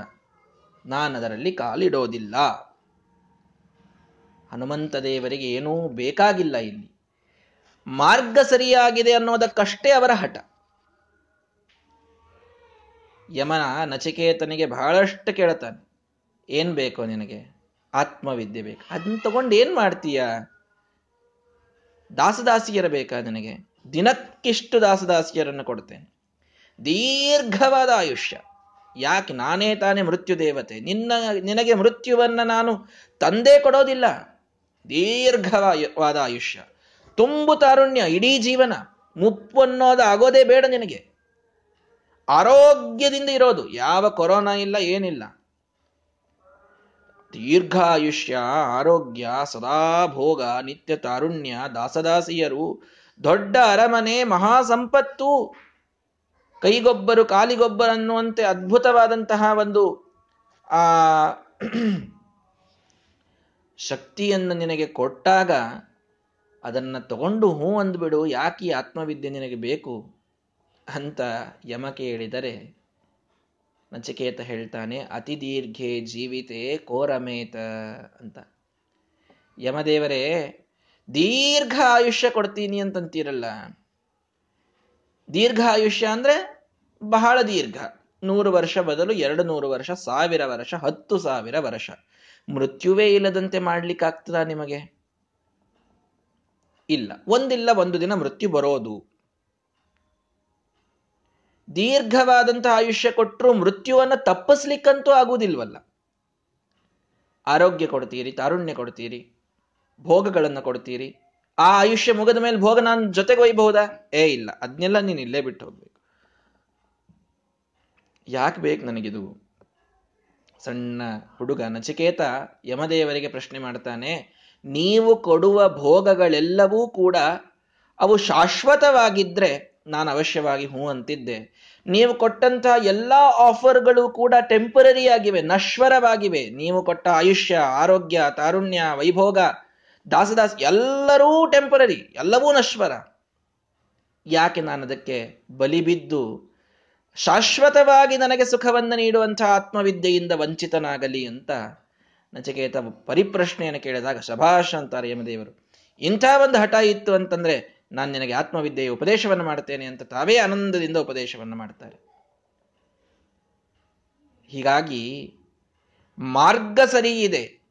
Speaker 1: ನಾನು ಅದರಲ್ಲಿ ಕಾಲಿಡೋದಿಲ್ಲ. ಹನುಮಂತ ದೇವರಿಗೆ ಏನೂ ಬೇಕಾಗಿಲ್ಲ ಇಲ್ಲಿ. ಮಾರ್ಗ ಸರಿಯಾಗಿದೆ ಅನ್ನೋದಕ್ಕಷ್ಟೇ ಅವರ ಹಠ. ಯಮನ ನಚಿಕೇತನಿಗೆ ಬಹಳಷ್ಟು ಕೇಳ್ತಾನೆ, ಏನ್ ಬೇಕೋ ನಿನಗೆ? ಆತ್ಮವಿದ್ಯೆ ಬೇಕು. ಅದನ್ನ ತಗೊಂಡು ಏನ್ ಮಾಡ್ತೀಯ? ದಾಸದಾಸಿಯರ ಬೇಕಾ ನಿನಗೆ? ದಿನಕ್ಕಿಷ್ಟು ದಾಸದಾಸಿಯರನ್ನು ಕೊಡ್ತೇನೆ. ದೀರ್ಘವಾದ ಆಯುಷ್ಯ. ಯಾಕೆ? ನಾನೇ ತಾನೇ ಮೃತ್ಯು ದೇವತೆ. ನಿನ್ನ, ನಿನಗೆ ಮೃತ್ಯುವನ್ನ ನಾನು ತಂದೆ ಕೊಡೋದಿಲ್ಲ. ದೀರ್ಘವಾದ ಆಯುಷ್ಯ. ತುಂಬು ತಾರುಣ್ಯ ಇಡೀ ಜೀವನ ಮುಪ್ಪು ಅನ್ನೋದು ಆಗೋದೇ ಬೇಡ ನಿನಗೆ. ಆರೋಗ್ಯದಿಂದ ಇರೋದು, ಯಾವ ಕೊರೋನಾ ಇಲ್ಲ, ಏನಿಲ್ಲ. ದೀರ್ಘಾಯುಷ್ಯ ಆರೋಗ್ಯ ಸದಾ ಭೋಗ ನಿತ್ಯ ತಾರುಣ್ಯ, ದಾಸದಾಸಿಯರು, ದೊಡ್ಡ ಅರಮನೆ ಮಹಾ ಸಂಪತ್ತು ಕೈಗೊಬ್ಬರು, ಕಾಲಿಗೊಬ್ಬರು ಅನ್ನುವಂತೆ ಅದ್ಭುತವಾದಂತಹ ಒಂದು, ಆ ಶಕ್ತಿಯನ್ನು ನಿನಗೆ ಕೊಟ್ಟಾಗ ಅದನ್ನು ತಗೊಂಡು ಹೂ ಅಂದ್ಬಿಡು, ಯಾಕೆ ಆತ್ಮವಿದ್ಯೆ ನಿನಗೆ ಬೇಕು? ಅಂತ ಯಮ ಕೇಳಿದರೆ, ನಚಿಕೇತ ಹೇಳ್ತಾನೆ ಅತಿ ದೀರ್ಘೆ ಜೀವಿತೆ ಕೋರಮೇತ ಅಂತ. ಯಮದೇವರೇ, ದೀರ್ಘ ಆಯುಷ್ಯ ಕೊಡ್ತೀನಿ ಅಂತಂತೀರಲ್ಲ. ದೀರ್ಘ ಆಯುಷ್ಯ ಅಂದ್ರೆ ಬಹಳ ದೀರ್ಘ. ನೂರು ವರ್ಷ ಬದಲು ಎರಡು ನೂರು ವರ್ಷ, ಸಾವಿರ ವರ್ಷ, ಹತ್ತು ಸಾವಿರ ವರ್ಷ. ಮೃತ್ಯುವೇ ಇಲ್ಲದಂತೆ ಮಾಡ್ಲಿಕ್ಕಾಗ್ತದ ನಿಮಗೆ? ಇಲ್ಲ. ಒಂದಿಲ್ಲ, ಒಂದು ದಿನ ಮೃತ್ಯು ಬರೋದು. ದೀರ್ಘವಾದಂತಹ ಆಯುಷ್ಯ ಕೊಟ್ಟರು ಮೃತ್ಯುವನ್ನು ತಪ್ಪಿಸ್ಲಿಕ್ಕಂತೂ ಆಗುವುದಿಲ್ವಲ್ಲ. ಆರೋಗ್ಯ ಕೊಡ್ತೀರಿ, ತಾರುಣ್ಯ ಕೊಡ್ತೀರಿ, ಭೋಗಗಳನ್ನು ಕೊಡ್ತೀರಿ. ಆ ಆಯುಷ್ಯ ಮುಗಿದ ಮೇಲೆ ಭೋಗ ನಾನು ಜೊತೆಗೆ ಒಯ್ಬಹುದಾ? ಏ ಇಲ್ಲ ಅದನ್ನೆಲ್ಲ ನೀನು ಇಲ್ಲೇ ಬಿಟ್ಟು ಹೋಗ್ಬೇಕು. ಯಾಕೆ ಬೇಕು ನನಗಿದು? ಸಣ್ಣ ಹುಡುಗ ನಚಿಕೇತ ಯಮದೇವರಿಗೆ ಪ್ರಶ್ನೆ ಮಾಡ್ತಾನೆ, ನೀವು ಕೊಡುವ ಭೋಗಗಳೆಲ್ಲವೂ ಕೂಡ ಅವು ಶಾಶ್ವತವಾಗಿದ್ರೆ ನಾನು ಅವಶ್ಯವಾಗಿ ಹೂ ಅಂತಿದ್ದೆ. ನೀವು ಕೊಟ್ಟಂತಹ ಎಲ್ಲ ಆಫರ್ಗಳು ಕೂಡ ಟೆಂಪರರಿ ಆಗಿವೆ, ನಶ್ವರವಾಗಿವೆ. ನೀವು ಕೊಟ್ಟ ಆಯುಷ್ಯ, ಆರೋಗ್ಯ, ತಾರುಣ್ಯ, ವೈಭೋಗ ದಾಸದಾಸ್ ಎಲ್ಲರೂ ಟೆಂಪರರಿ ಎಲ್ಲವೂ ನಶ್ವರ. ಯಾಕೆ ನಾನು ಅದಕ್ಕೆ ಬಲಿಬಿದ್ದು ಶಾಶ್ವತವಾಗಿ ನನಗೆ ಸುಖವನ್ನು ನೀಡುವಂತಹ ಆತ್ಮವಿದ್ಯೆಯಿಂದ ವಂಚಿತನಾಗಲಿ ಅಂತ ನಚಿಕೇತ ಪರಿಪ್ರಶ್ನೆಯನ್ನು ಕೇಳಿದಾಗ ಶಭಾಷ ಅಂತಾರೆ ಯಮದೇವರು ಇಂಥ ಒಂದು ಹಠ ಇತ್ತು ಅಂತಂದ್ರೆ ನಾನು ನಿನಗೆ ಆತ್ಮವಿದ್ಯೆಯ ಉಪದೇಶವನ್ನು ಮಾಡ್ತೇನೆ ಅಂತ ತಾವೇ ಆನಂದದಿಂದ ಉಪದೇಶವನ್ನು ಮಾಡ್ತಾರೆ. ಹೀಗಾಗಿ ಮಾರ್ಗ ಸರಿ ಇದೆ.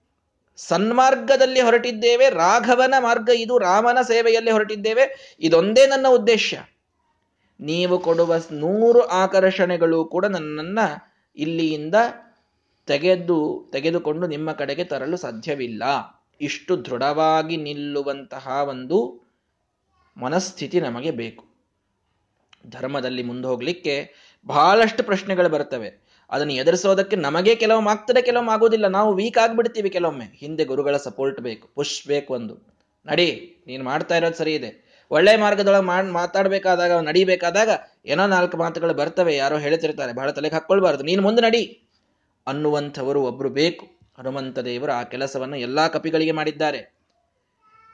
Speaker 1: ಸನ್ಮಾರ್ಗದಲ್ಲಿ ಹೊರಟಿದ್ದೇವೆ, ರಾಘವನ ಮಾರ್ಗ ಇದು, ರಾಮನ ಸೇವೆಯಲ್ಲಿ ಹೊರಟಿದ್ದೇವೆ, ಇದೊಂದೇ ನನ್ನ ಉದ್ದೇಶ. ನೀವು ಕೊಡುವ ನೂರು ಆಕರ್ಷಣೆಗಳು ಕೂಡ ನನ್ನನ್ನ ಇಲ್ಲಿಯಿಂದ ತೆಗೆದು, ತೆಗೆದುಕೊಂಡು ನಿಮ್ಮ ಕಡೆಗೆ ತರಲು ಸಾಧ್ಯವಿಲ್ಲ. ಇಷ್ಟು ದೃಢವಾಗಿ ನಿಲ್ಲುವಂತಹ ಒಂದು ಮನಸ್ಥಿತಿ ನಮಗೆ ಬೇಕು. ಧರ್ಮದಲ್ಲಿ ಮುಂದೆ ಹೋಗ್ಲಿಕ್ಕೆ ಬಹಳಷ್ಟು ಪ್ರಶ್ನೆಗಳು ಬರ್ತವೆ ಅದನ್ನು ಎದುರಿಸೋದಕ್ಕೆ ನಮಗೆ ಕೆಲವೊಮ್ಮೆ ಆಗ್ತದೆ ಕೆಲವೊಮ್ಮೆ ಆಗೋದಿಲ್ಲ. ನಾವು ವೀಕ್ ಆಗಿಬಿಡ್ತೀವಿ ಕೆಲವೊಮ್ಮೆ. ಹಿಂದೆ ಗುರುಗಳ ಸಪೋರ್ಟ್ ಬೇಕು ಪುಷ್ ಬೇಕು ಒಂದು. ನಡಿ, ನೀನು ಮಾಡ್ತಾ ಇರೋದು ಸರಿ ಇದೆ. ಒಳ್ಳೆ ಮಾರ್ಗದೊಳಗೆ ಮಾಡ್, ಮಾತಾಡ್ಬೇಕಾದಾಗ, ನಡಿಬೇಕಾದಾಗ ಏನೋ ನಾಲ್ಕು ಮಾತುಗಳು ಬರ್ತವೆ, ಯಾರೋ ಹೇಳ್ತಿರ್ತಾರೆ ಬಹಳ ತಲೆಗೆ ಹಾಕೊಳ್ಬಾರ್ದು ನೀನು ಮುಂದೆ ನಡಿ. ಅನ್ನುವಂಥವರು ಒಬ್ರು ಬೇಕು. ಹನುಮಂತ ದೇವರು ಆ ಕೆಲಸವನ್ನು ಎಲ್ಲಾ ಕಪಿಗಳಿಗೆ ಮಾಡಿದ್ದಾರೆ.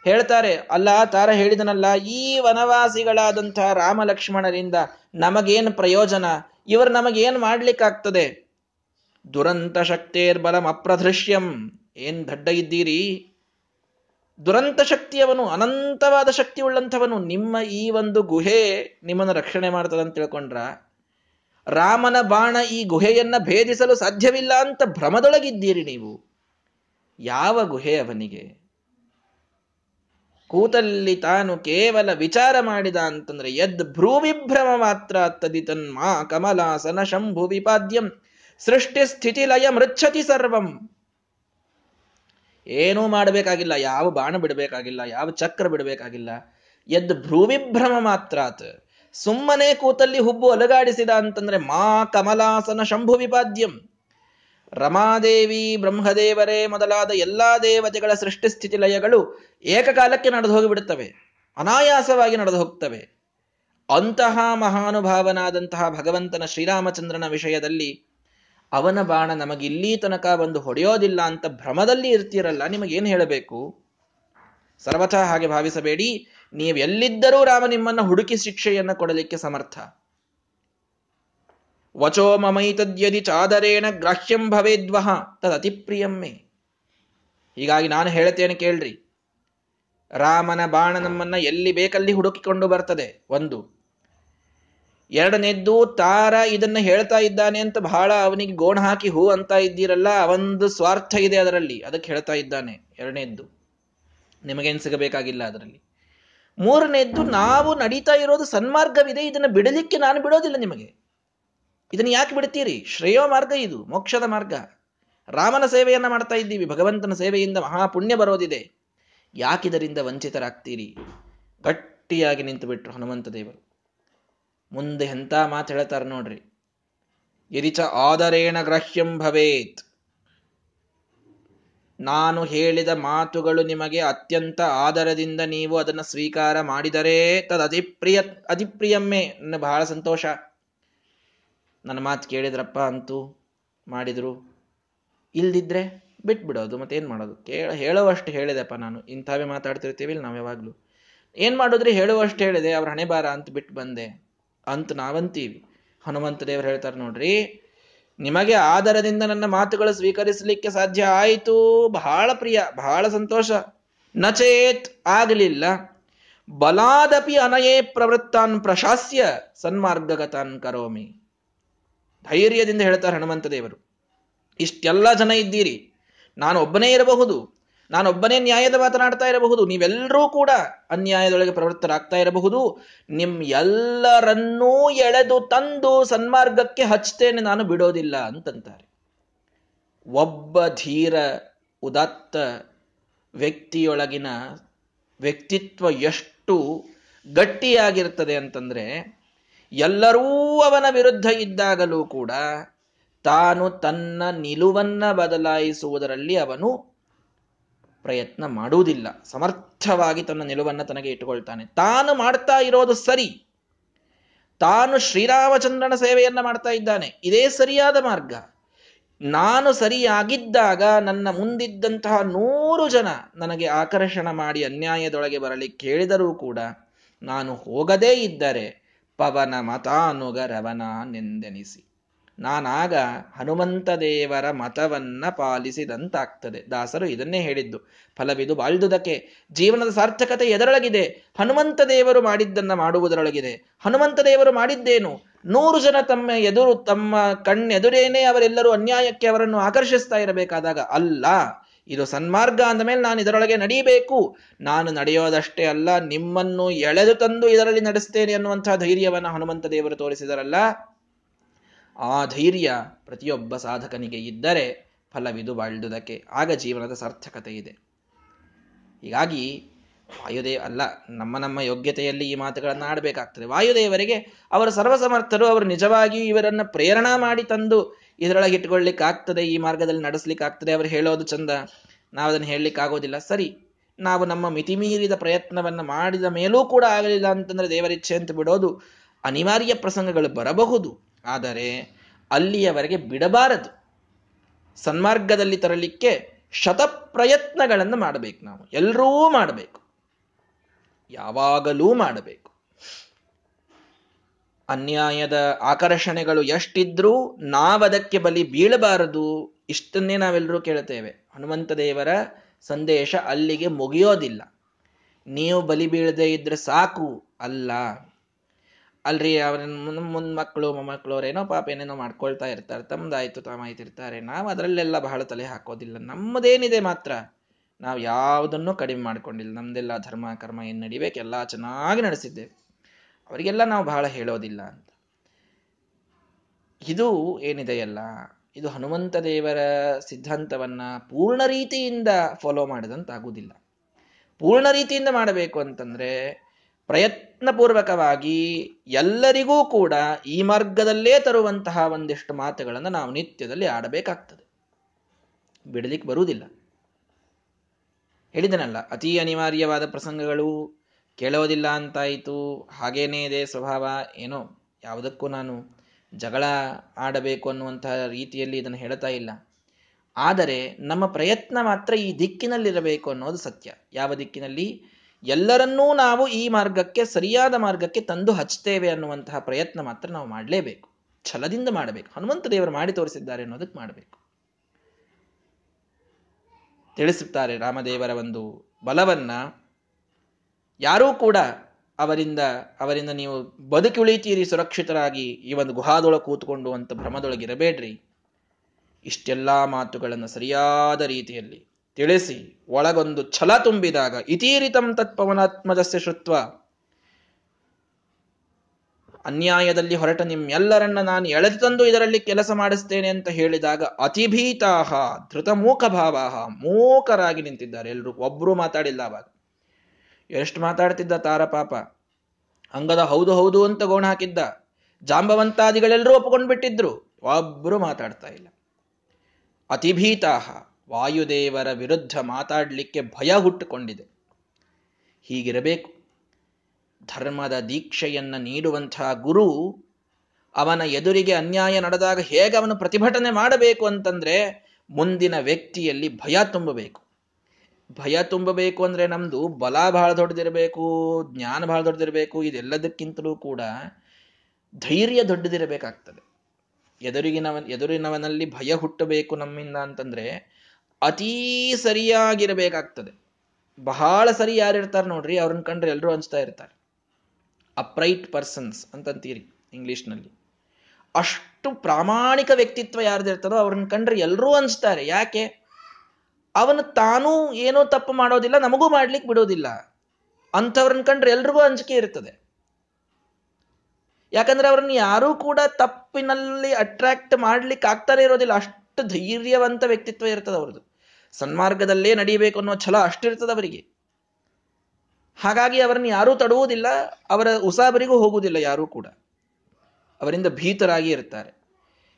Speaker 1: ಹೇಳ್ತಾರೆ, ಅಲ್ಲ, ತಾರ ಹೇಳಿದನಲ್ಲ, ಈ ವನವಾಸಿಗಳಾದಂತಹ ರಾಮ ಲಕ್ಷ್ಮಣರಿಂದ ನಮಗೇನು ಪ್ರಯೋಜನ? ಇವರು ನಮಗೇನು ಮಾಡ್ಲಿಕ್ಕಾಗ್ತದೆ? ದುರಂತ ಶಕ್ತೇರ್ಬಲಂ ಅಪ್ರದೃಶ್ಯಂ. ಏನ್ ದಡ್ಡ ಇದ್ದೀರಿ? ದುರಂತ ಶಕ್ತಿಯವನು, ಅನಂತವಾದ ಶಕ್ತಿ ಉಳ್ಳಂಥವನು ನಿಮ್ಮ ಈ ಒಂದು ಗುಹೆ ನಿಮ್ಮನ್ನು ರಕ್ಷಣೆ ಮಾಡ್ತದಂತ ತಿಳ್ಕೊಂಡ್ರ? ರಾಮನ ಬಾಣ ಈ ಗುಹೆಯನ್ನ ಭೇದಿಸಲು ಸಾಧ್ಯವಿಲ್ಲ ಅಂತ ಭ್ರಮದೊಳಗಿದ್ದೀರಿ ನೀವು. ಯಾವ ಗುಹೆ ಅವನಿಗೆ? ಕೂತಲ್ಲಿ ತಾನು ಕೇವಲ ವಿಚಾರ ಮಾಡಿದ ಅಂತಂದ್ರೆ, ಯದ್ ಭ್ರೂವಿಭ್ರಮ ಮಾತ್ರ ತದಿತನ್ಮಾ ಕಮಲಾಸನ ಶಂಭು ವಿಪಾದ್ಯಂ, ಸೃಷ್ಟಿ ಸ್ಥಿತಿ ಲಯ ಮೃಚ್ಛತಿ ಸರ್ವಂ. ಏನೂ ಮಾಡಬೇಕಾಗಿಲ್ಲ, ಯಾವ ಬಾಣ ಬಿಡಬೇಕಾಗಿಲ್ಲ, ಯಾವ ಚಕ್ರ ಬಿಡಬೇಕಾಗಿಲ್ಲ. ಎದ್ದು ಭ್ರೂವಿಭ್ರಮ ಮಾತ್ರಾತ್ ಸುಮ್ಮನೆ ಕೂತಲ್ಲಿ ಹುಬ್ಬು ಅಲಗಾಡಿಸಿದ ಅಂತಂದ್ರೆ ಮಾ ಕಮಲಾಸನ ಶಂಭು ವಿಪಾದ್ಯಂ. ರಮಾದೇವಿ, ಬ್ರಹ್ಮದೇವರೇ ಮೊದಲಾದ ಎಲ್ಲಾ ದೇವತೆಗಳ ಸೃಷ್ಟಿ ಸ್ಥಿತಿ ಲಯಗಳು ಏಕಕಾಲಕ್ಕೆ ನಡೆದು ಹೋಗಿಬಿಡುತ್ತವೆ ಅನಾಯಾಸವಾಗಿ ನಡೆದು ಹೋಗ್ತವೆ ಅಂತಹ ಮಹಾನುಭಾವನಾದಂತಹ ಭಗವಂತನ ಶ್ರೀರಾಮಚಂದ್ರನ ವಿಷಯದಲ್ಲಿ ಅವನ ಬಾಣ ನಮಗೆ ಇಲ್ಲಿ ತನಕ ಬಂದು ಹೊಡೆಯೋದಿಲ್ಲ ಅಂತ ಭ್ರಮದಲ್ಲಿ ಇರ್ತೀರಲ್ಲ, ನಿಮಗೇನು ಹೇಳಬೇಕು? ಸರ್ವಥಾ ಹಾಗೆ ಭಾವಿಸಬೇಡಿ, ನೀವು ಎಲ್ಲಿದ್ದರೂ ರಾಮ ನಿಮ್ಮನ್ನ ಹುಡುಕಿ ಶಿಕ್ಷೆಯನ್ನು ಕೊಡಲಿಕ್ಕೆ ಸಮರ್ಥ. ವಚೋ ಮಮೈತದ್ಯದಿ ಚಾದರೇಣ ಗ್ರಾಹ್ಯಂ ಭವೇದ್ವಹ ತದತಿಪ್ರಿಯಮ್ಮೆ ಹೀಗಾಗಿ ನಾನು ಹೇಳ್ತೇನೆ ಕೇಳ್ರಿ, ರಾಮನ ಬಾಣ ನಮ್ಮನ್ನ ಎಲ್ಲಿ ಬೇಕಲ್ಲಿ ಹುಡುಕಿಕೊಂಡು ಬರ್ತದೆ? ಒಂದು ಎರಡನೇದ್ದು, ತಾರ ಇದನ್ನ ಹೇಳ್ತಾ ಇದ್ದಾನೆ ಅಂತ ಬಹಳ ಅವನಿಗೆ ಗೋಣ ಹಾಕಿ ಹೂ ಅಂತ ಇದ್ದೀರಲ್ಲ, ಅವಂದು ಸ್ವಾರ್ಥ ಇದೆ ಅದರಲ್ಲಿ. ಅದಕ್ಕೆ ಹೇಳ್ತಾ ಇದ್ದಾನೆ ಎರಡನೇದ್ದು. ನಿಮಗೇನು ಸಿಗಬೇಕಾಗಿಲ್ಲ ಅದರಲ್ಲಿ. ಮೂರನೇದ್ದು, ನಾವು ನಡೀತಾ ಇರೋದು ಸನ್ಮಾರ್ಗವಿದೆ, ಇದನ್ನ ಬಿಡಲಿಕ್ಕೆ ನಾನು ಬಿಡೋದಿಲ್ಲ ನಿಮಗೆ. ಇದನ್ನ ಯಾಕೆ ಬಿಡ್ತೀರಿ? ಶ್ರೇಯೋ ಮಾರ್ಗ ಇದು, ಮೋಕ್ಷದ ಮಾರ್ಗ. ರಾಮನ ಸೇವೆಯನ್ನ ಮಾಡ್ತಾ ಇದ್ದೀವಿ, ಭಗವಂತನ ಸೇವೆಯಿಂದ ಮಹಾಪುಣ್ಯ ಬರೋದಿದೆ. ಯಾಕಿದರಿಂದ ವಂಚಿತರಾಗ್ತೀರಿ? ಗಟ್ಟಿಯಾಗಿ ನಿಂತು ಬಿಟ್ರು ಹನುಮಂತ ದೇವರು. ಮುಂದೆ ಎಂತ ಮಾತು ಹೇಳ್ತಾರೆ ನೋಡ್ರಿ. ಯದಿಚ ಆದರೇಣ ಗ್ರಹ್ಯಂ ಭವೇತ್. ನಾನು ಹೇಳಿದ ಮಾತುಗಳು ನಿಮಗೆ ಅತ್ಯಂತ ಆದರದಿಂದ ನೀವು ಅದನ್ನು ಸ್ವೀಕಾರ ಮಾಡಿದರೆ ತದ್ ಅತಿಪ್ರಿಯ ಅತಿಪ್ರಿಯಮ್ಮೆ ನನ್ನ ಬಹಳ ಸಂತೋಷ. ನನ್ನ ಮಾತು ಕೇಳಿದ್ರಪ್ಪ ಅಂತೂ ಮಾಡಿದ್ರು. ಇಲ್ದಿದ್ರೆ ಬಿಟ್ಬಿಡೋದು, ಮತ್ತೇನು ಮಾಡೋದು? ಕೇಳ, ಹೇಳುವಷ್ಟು ಹೇಳಿದೆಪ್ಪ ನಾನು. ಇಂಥವೇ ಮಾತಾಡ್ತಿರ್ತೀವಿ ಇಲ್ಲಿ ನಾವು ಯಾವಾಗಲೂ. ಏನು ಮಾಡಿದ್ರಿ ಹೇಳುವಷ್ಟು ಹೇಳಿದೆ, ಅವ್ರ ಹಣೆಬಾರ ಅಂತ ಬಿಟ್ಟು ಬಂದೆ. ಅಂತ ನಾವಂತೀವಿ. ಹನುಮಂತ ದೇವರು ಹೇಳ್ತಾರೆ ನೋಡ್ರಿ, ನಿಮಗೆ ಆದರದಿಂದ ನನ್ನ ಮಾತುಗಳು ಸ್ವೀಕರಿಸಲಿಕ್ಕೆ ಸಾಧ್ಯ ಆಯಿತು. ಬಹಳ ಪ್ರಿಯ, ಬಹಳ ಸಂತೋಷ. ನಚೇತ್ ಆಗಲಿಲ್ಲ. ಬಲಾದಪಿ ಅನಯೇ ಪ್ರವೃತ್ತಾನ್ ಪ್ರಶಾಸ್ಯ ಸನ್ಮಾರ್ಗಗತಾನ್ ಕರೋಮಿ. ಧೈರ್ಯದಿಂದ ಹೇಳ್ತಾರೆ ಹನುಮಂತ ದೇವರು, ಇಷ್ಟೆಲ್ಲ ಜನ ಇದ್ದೀರಿ. ನಾನು ಒಬ್ಬನೇ ಇರಬಹುದು. ನಾನೊಬ್ಬನೇ ನ್ಯಾಯದ ಮಾತನಾಡ್ತಾ ಇರಬಹುದು, ನೀವೆಲ್ಲರೂ ಕೂಡ ಅನ್ಯಾಯದೊಳಗೆ ಪ್ರವೃತ್ತರಾಗ್ತಾ ಇರಬಹುದು. ನಿಮ್ ಎಲ್ಲರನ್ನೂ ಎಳೆದು ತಂದು ಸನ್ಮಾರ್ಗಕ್ಕೆ ಹಚ್ತೇನೆ ನಾನು ಬಿಡೋದಿಲ್ಲ ಅಂತಂತಾರೆ. ಒಬ್ಬ ಧೀರ, ಉದಾತ್ತ ವ್ಯಕ್ತಿಯೊಳಗಿನ ವ್ಯಕ್ತಿತ್ವ ಎಷ್ಟು ಗಟ್ಟಿಯಾಗಿರ್ತದೆ ಅಂತಂದ್ರೆ, ಎಲ್ಲರೂ ಅವನ ವಿರುದ್ಧ ಇದ್ದಾಗಲೂ ಕೂಡ ತಾನು ತನ್ನ ನಿಲುವನ್ನ ಬದಲಾಯಿಸುವುದರಲ್ಲಿ ಅವನು ಪ್ರಯತ್ನ ಮಾಡುವುದಿಲ್ಲ. ಸಮರ್ಥವಾಗಿ ತನ್ನ ನಿಲುವನ್ನು ತನಗೆ ಇಟ್ಟುಕೊಳ್ತಾನೆ. ತಾನು ಮಾಡ್ತಾ ಇರೋದು ಸರಿ. ತಾನು ಶ್ರೀರಾಮಚಂದ್ರನ ಸೇವೆಯನ್ನ ಮಾಡ್ತಾ ಇದ್ದಾನೆ. ಇದೇ ಸರಿಯಾದ ಮಾರ್ಗ. ನಾನು ಸರಿಯಾಗಿದ್ದಾಗ ನನ್ನ ಮುಂದಿದ್ದಂತಹ ನೂರು ಜನ ನನಗೆ ಆಕರ್ಷಣ ಮಾಡಿ ಅನ್ಯಾಯದೊಳಗೆ ಬರಲಿ ಕೇಳಿದರೂ ಕೂಡ ನಾನು ಹೋಗದೇ ಇದ್ದರೆ ಪವನ ಮತಾನುಗರವನ ನೆಂದೆನಿಸಿ ನಾನಾಗ ಹನುಮಂತ ದೇವರ ಮತವನ್ನ ಪಾಲಿಸಿದಂತಾಗ್ತದೆ. ದಾಸರು ಇದನ್ನೇ ಹೇಳಿದ್ದು. ಫಲವಿದು ಬಾಳ್ದುದಕ್ಕೆ ಜೀವನದ ಸಾರ್ಥಕತೆ ಎದರೊಳಗಿದೆ. ಹನುಮಂತ ದೇವರು ಮಾಡಿದ್ದನ್ನ ಮಾಡುವುದರೊಳಗಿದೆ. ಹನುಮಂತ ದೇವರು ಮಾಡಿದ್ದೇನು? ನೂರು ಜನ ತಮ್ಮ ಎದುರು, ತಮ್ಮ ಕಣ್ಣೆದುರೇನೆ ಅವರೆಲ್ಲರೂ ಅನ್ಯಾಯಕ್ಕೆ ಅವರನ್ನು ಆಕರ್ಷಿಸ್ತಾ ಇರಬೇಕಾದಾಗ ಅಲ್ಲ, ಇದು ಸನ್ಮಾರ್ಗ ಅಂದ ಮೇಲೆ ನಾನು ಇದರೊಳಗೆ ನಡೀಬೇಕು. ನಾನು ನಡೆಯೋದಷ್ಟೇ ಅಲ್ಲ, ನಿಮ್ಮನ್ನು ಎಳೆದು ತಂದು ಇದರಲ್ಲಿ ನಡೆಸ್ತೇನೆ ಅನ್ನುವಂತಹ ಧೈರ್ಯವನ್ನು ಹನುಮಂತ ದೇವರು ತೋರಿಸಿದರಲ್ಲ. ಆ ಧೈರ್ಯ ಪ್ರತಿಯೊಬ್ಬ ಸಾಧಕನಿಗೆ ಇದ್ದರೆ ಫಲವಿದು ಬಾಳ್ದುದಕ್ಕೆ ಆಗ ಜೀವನದ ಸಾರ್ಥಕತೆ ಇದೆ. ಹೀಗಾಗಿ ವಾಯುದೇವ ಅಲ್ಲ, ನಮ್ಮ ನಮ್ಮ ಯೋಗ್ಯತೆಯಲ್ಲಿ ಈ ಮಾತುಗಳನ್ನು ಆಡಬೇಕಾಗ್ತದೆ. ವಾಯುದೇವರಿಗೆ ಅವರು ಸರ್ವಸಮರ್ಥರು, ಅವರು ನಿಜವಾಗಿಯೂ ಇವರನ್ನ ಪ್ರೇರಣಾ ಮಾಡಿ ತಂದು ಇದರೊಳಗೆ ಇಟ್ಕೊಳ್ಲಿಕ್ಕೆ ಆಗ್ತದೆ ಈ ಮಾರ್ಗದಲ್ಲಿ ನಡೆಸ್ಲಿಕ್ಕೆ ಆಗ್ತದೆ ಅವರು ಹೇಳೋದು ಚಂದ ನಾವು ಅದನ್ನು ಹೇಳಲಿಕ್ಕೆ ಆಗೋದಿಲ್ಲ ಸರಿ, ನಾವು ನಮ್ಮ ಮಿತಿಮೀರಿದ ಪ್ರಯತ್ನವನ್ನು ಮಾಡಿದ ಮೇಲೂ ಕೂಡ ಆಗಲಿಲ್ಲ ಅಂತಂದ್ರೆ ದೇವರಿಚ್ಛೆ ಅಂತ ಬಿಡೋದು ಅನಿವಾರ್ಯ ಪ್ರಸಂಗಗಳು ಬರಬಹುದು. ಆದರೆ ಅಲ್ಲಿಯವರೆಗೆ ಬಿಡಬಾರದು. ಸನ್ಮಾರ್ಗದಲ್ಲಿ ತರಲಿಕ್ಕೆ ಶತಪ್ರಯತ್ನಗಳನ್ನು ಮಾಡಬೇಕು ನಾವು. ಎಲ್ಲರೂ ಮಾಡಬೇಕು. ಯಾವಾಗಲೂ ಮಾಡಬೇಕು. ಅನ್ಯಾಯದ ಆಕರ್ಷಣೆಗಳು ಎಷ್ಟಿದ್ರೂ ನಾವದಕ್ಕೆ ಬಲಿ ಬೀಳಬಾರದು ಇಷ್ಟನ್ನೇ ನಾವೆಲ್ಲರೂ ಕೇಳುತ್ತೇವೆ. ಹನುಮಂತ ದೇವರ ಸಂದೇಶ ಅಲ್ಲಿಗೆ ಮುಗಿಯೋದಿಲ್ಲ. ನೀವು ಬಲಿ ಬೀಳದೆ ಇದ್ರೆ ಸಾಕು. ಅಲ್ಲ. ಅಲ್ರಿ ಅವ್ರ ಮುಂದ್ ಮಕ್ಕಳು ಮೊಮ್ಮಕ್ಕಳು ಅವ್ರೇನೋ ಪಾಪ ಏನೇನೋ ಮಾಡ್ಕೊಳ್ತಾ ಇರ್ತಾರೆ. ತಮ್ದಾಯ್ತು ತಮಾಯ್ತಿರ್ತಾರೆ ನಾವು ಅದರಲ್ಲೆಲ್ಲ ಬಹಳ ತಲೆ ಹಾಕೋದಿಲ್ಲ. ನಮ್ಮದೇನಿದೆ ಮಾತ್ರ. ನಾವು ಯಾವುದನ್ನು ಕಡಿಮೆ ಮಾಡ್ಕೊಂಡಿಲ್ಲ. ನಮ್ದೆಲ್ಲ ಧರ್ಮ, ಕರ್ಮ ಏನ್ ನಡಿಬೇಕೆಲ್ಲ ಚೆನ್ನಾಗಿ ನಡೆಸಿದ್ದೇವೆ ಅವರಿಗೆಲ್ಲ ನಾವು ಬಹಳ ಹೇಳೋದಿಲ್ಲ ಅಂತ. ಇದು ಏನಿದೆಯಲ್ಲ ಇದು ಹನುಮಂತ ದೇವರ ಸಿದ್ಧಾಂತವನ್ನ ಪೂರ್ಣ ರೀತಿಯಿಂದ ಫಾಲೋ ಮಾಡಿದಂತಾಗುವುದಿಲ್ಲ ಪೂರ್ಣ ರೀತಿಯಿಂದ ಮಾಡಬೇಕು ಅಂತಂದ್ರೆ ಪ್ರಯತ್ನಪೂರ್ವಕವಾಗಿ ಎಲ್ಲರಿಗೂ ಕೂಡ ಈ ಮಾರ್ಗದಲ್ಲೇ ತರುವಂತಹ ಒಂದಿಷ್ಟು ಮಾತುಗಳನ್ನು ನಾವು ನಿತ್ಯದಲ್ಲಿ ಆಡಬೇಕಾಗ್ತದೆ. ಬಿಡಲಿಕ್ಕೆ ಬರುವುದಿಲ್ಲ. ಹೇಳಿದನಲ್ಲ, ಅತಿ ಅನಿವಾರ್ಯವಾದ ಪ್ರಸಂಗಗಳು ಕೇಳೋದಿಲ್ಲ ಅಂತಾಯಿತು. ಹಾಗೇನೇ ಇದೆ ಸ್ವಭಾವ, ಏನೋ ಯಾವುದಕ್ಕೂ ನಾನು ಜಗಳ ಆಡಬೇಕು ಅನ್ನುವಂತಹ ರೀತಿಯಲ್ಲಿ ಇದನ್ನು ಹೇಳ್ತಾ ಇಲ್ಲ. ಆದರೆ ನಮ್ಮ ಪ್ರಯತ್ನ ಮಾತ್ರ ಈ ದಿಕ್ಕಿನಲ್ಲಿರಬೇಕು ಅನ್ನೋದು ಸತ್ಯ. ಯಾವ ದಿಕ್ಕಿನಲ್ಲಿ? ಎಲ್ಲರನ್ನೂ ನಾವು ಈ ಮಾರ್ಗಕ್ಕೆ, ಸರಿಯಾದ ಮಾರ್ಗಕ್ಕೆ ತಂದು ಹಚ್ತೇವೆ ಅನ್ನುವಂತಹ ಪ್ರಯತ್ನ ಮಾತ್ರ ನಾವು ಮಾಡಲೇಬೇಕು. ಛಲದಿಂದ ಮಾಡಬೇಕು. ಹನುಮಂತ ದೇವರು ಮಾಡಿ ತೋರಿಸಿದ್ದಾರೆ ಅನ್ನೋದಕ್ಕೆ ಮಾಡಬೇಕು. ತಿಳಿಸುತ್ತಾರೆ ರಾಮದೇವರ ಒಂದು ಬಲವನ್ನ. ಯಾರೂ ಕೂಡ ಅವರಿಂದ ಅವರಿಂದ ನೀವು ಬದುಕಿ ಉಳಿತೀರಿ, ಸುರಕ್ಷಿತರಾಗಿ ಈ ಒಂದು ಗುಹಾದೊಳಗೆ ಕೂತ್ಕೊಂಡು ಅಂತ ಭ್ರಮದೊಳಗಿರಬೇಡ್ರಿ. ಇಷ್ಟೆಲ್ಲಾ ಮಾತುಗಳನ್ನು ಸರಿಯಾದ ರೀತಿಯಲ್ಲಿ ತಿಳಿಸಿ, ಒಳಗೊಂದು ಛಲ ತುಂಬಿದಾಗ ಇತೀರಿತಂ ತತ್ಪವನಾತ್ಮಜಸ್ಯ ಶುತ್ವ ಅನ್ಯಾಯದಲ್ಲಿ ಹೊರಟ ನಿಮ್ಮೆಲ್ಲರನ್ನ ನಾನು ಎಳೆದು ತಂದು ಇದರಲ್ಲಿ ಕೆಲಸ ಮಾಡಿಸ್ತೇನೆ ಅಂತ ಹೇಳಿದಾಗ ಅತಿಭೀತಾಹ ಧೃತ ಮೂಕ ಭಾವಾಹ ಮೂಕರಾಗಿ ನಿಂತಿದ್ದಾರೆ. ಎಲ್ಲರೂ ಒಬ್ರು ಮಾತಾಡಿಲ್ಲ ಅವಾಗ. ಎಷ್ಟು ಮಾತಾಡ್ತಿದ್ದ ತಾರ ಪಾಪ. ಅಂಗದ ಹೌದು ಹೌದು ಅಂತ ಗೋಣ ಹಾಕಿದ್ದ. ಜಾಂಬವಂತಾದಿಗಳೆಲ್ಲರೂ ಒಪ್ಕೊಂಡ್ಬಿಟ್ಟಿದ್ರು. ಒಬ್ರು ಮಾತಾಡ್ತಾ ಇಲ್ಲ. ಅತಿಭೀತಾಹ ವಾಯುದೇವರ ವಿರುದ್ಧ ಮಾತಾಡಲಿಕ್ಕೆ ಭಯ ಹುಟ್ಟುಕೊಂಡಿದೆ. ಹೀಗಿರಬೇಕು. ಧರ್ಮದ ದೀಕ್ಷೆಯನ್ನು ನೀಡುವಂತಹ ಗುರು ಅವನ ಎದುರಿಗೆ ಅನ್ಯಾಯ ನಡೆದಾಗ ಹೇಗೆ ಅವನು ಪ್ರತಿಭಟನೆ ಮಾಡಬೇಕು ಅಂತಂದ್ರೆ ಮುಂದಿನ ವ್ಯಕ್ತಿಯಲ್ಲಿ ಭಯ ತುಂಬಬೇಕು. ಭಯ ತುಂಬಬೇಕು ಅಂದ್ರೆ ನಮ್ದು ಬಲ ಬಹಳ ದೊಡ್ಡದಿರಬೇಕು, ಜ್ಞಾನ ಬಹಳ ದೊಡ್ಡದಿರಬೇಕು, ಇದೆಲ್ಲದಕ್ಕಿಂತಲೂ ಕೂಡ ಧೈರ್ಯ ದೊಡ್ಡದಿರಬೇಕಾಗ್ತದೆ. ಎದುರಿಗಿನವ, ಎದುರಿನವನಲ್ಲಿ ಭಯ ಹುಟ್ಟಬೇಕು ನಮ್ಮಿಂದ ಅಂತಂದ್ರೆ ಅತೀ ಸರಿಯಾಗಿರಬೇಕಾಗ್ತದೆ. ಬಹಳ ಸರಿ ಯಾರಿರ್ತಾರೆ ನೋಡ್ರಿ, ಅವ್ರನ್ನ ಕಂಡ್ರೆ ಎಲ್ಲರೂ ಅನ್ಸ್ತಾ ಇರ್ತಾರೆ. ಅಪ್ರೈಟ್ ಪರ್ಸನ್ಸ್ ಅಂತಂತೀರಿ ಇಂಗ್ಲಿಷ್ನಲ್ಲಿ. ಅಷ್ಟು ಪ್ರಾಮಾಣಿಕ ವ್ಯಕ್ತಿತ್ವ ಯಾರ್ದಿರ್ತದೋ ಅವ್ರನ್ನ ಕಂಡ್ರೆ ಎಲ್ಲರೂ ಅನ್ಸ್ತಾರೆ ಯಾಕೆ? ಅವನು ತಾನೂ ಏನೋ ತಪ್ಪು ಮಾಡೋದಿಲ್ಲ, ನಮಗೂ ಮಾಡ್ಲಿಕ್ಕೆ ಬಿಡೋದಿಲ್ಲ. ಅಂಥವ್ರನ್ನ ಕಂಡ್ರೆ ಎಲ್ರಿಗೂ ಅಂಜಿಕೆ ಇರ್ತದೆ. ಯಾಕಂದ್ರೆ ಅವ್ರನ್ನ ಯಾರೂ ಕೂಡ ತಪ್ಪಿನಲ್ಲಿ ಅಟ್ರಾಕ್ಟ್ ಮಾಡ್ಲಿಕ್ಕೆ ಆಗ್ತಾನೆ ಇರೋದಿಲ್ಲ. ಅಷ್ಟು ಧೈರ್ಯವಂತ ವ್ಯಕ್ತಿತ್ವ ಇರ್ತದೆ ಅವ್ರದ್ದು. ಸನ್ಮಾರ್ಗದಲ್ಲೇ ನಡೀಬೇಕು ಅನ್ನೋ ಛಲ ಅಷ್ಟಿರ್ತದೆ ಅವರಿಗೆ ಹಾಗಾಗಿ ಅವರನ್ನು ಯಾರೂ ತಡುವುದಿಲ್ಲ, ಅವರ ಉಸಾಬರಿಗೂ ಹೋಗುವುದಿಲ್ಲ ಯಾರೂ ಕೂಡ. ಅವರಿಂದ ಭೀತರಾಗಿ ಇರ್ತಾರೆ.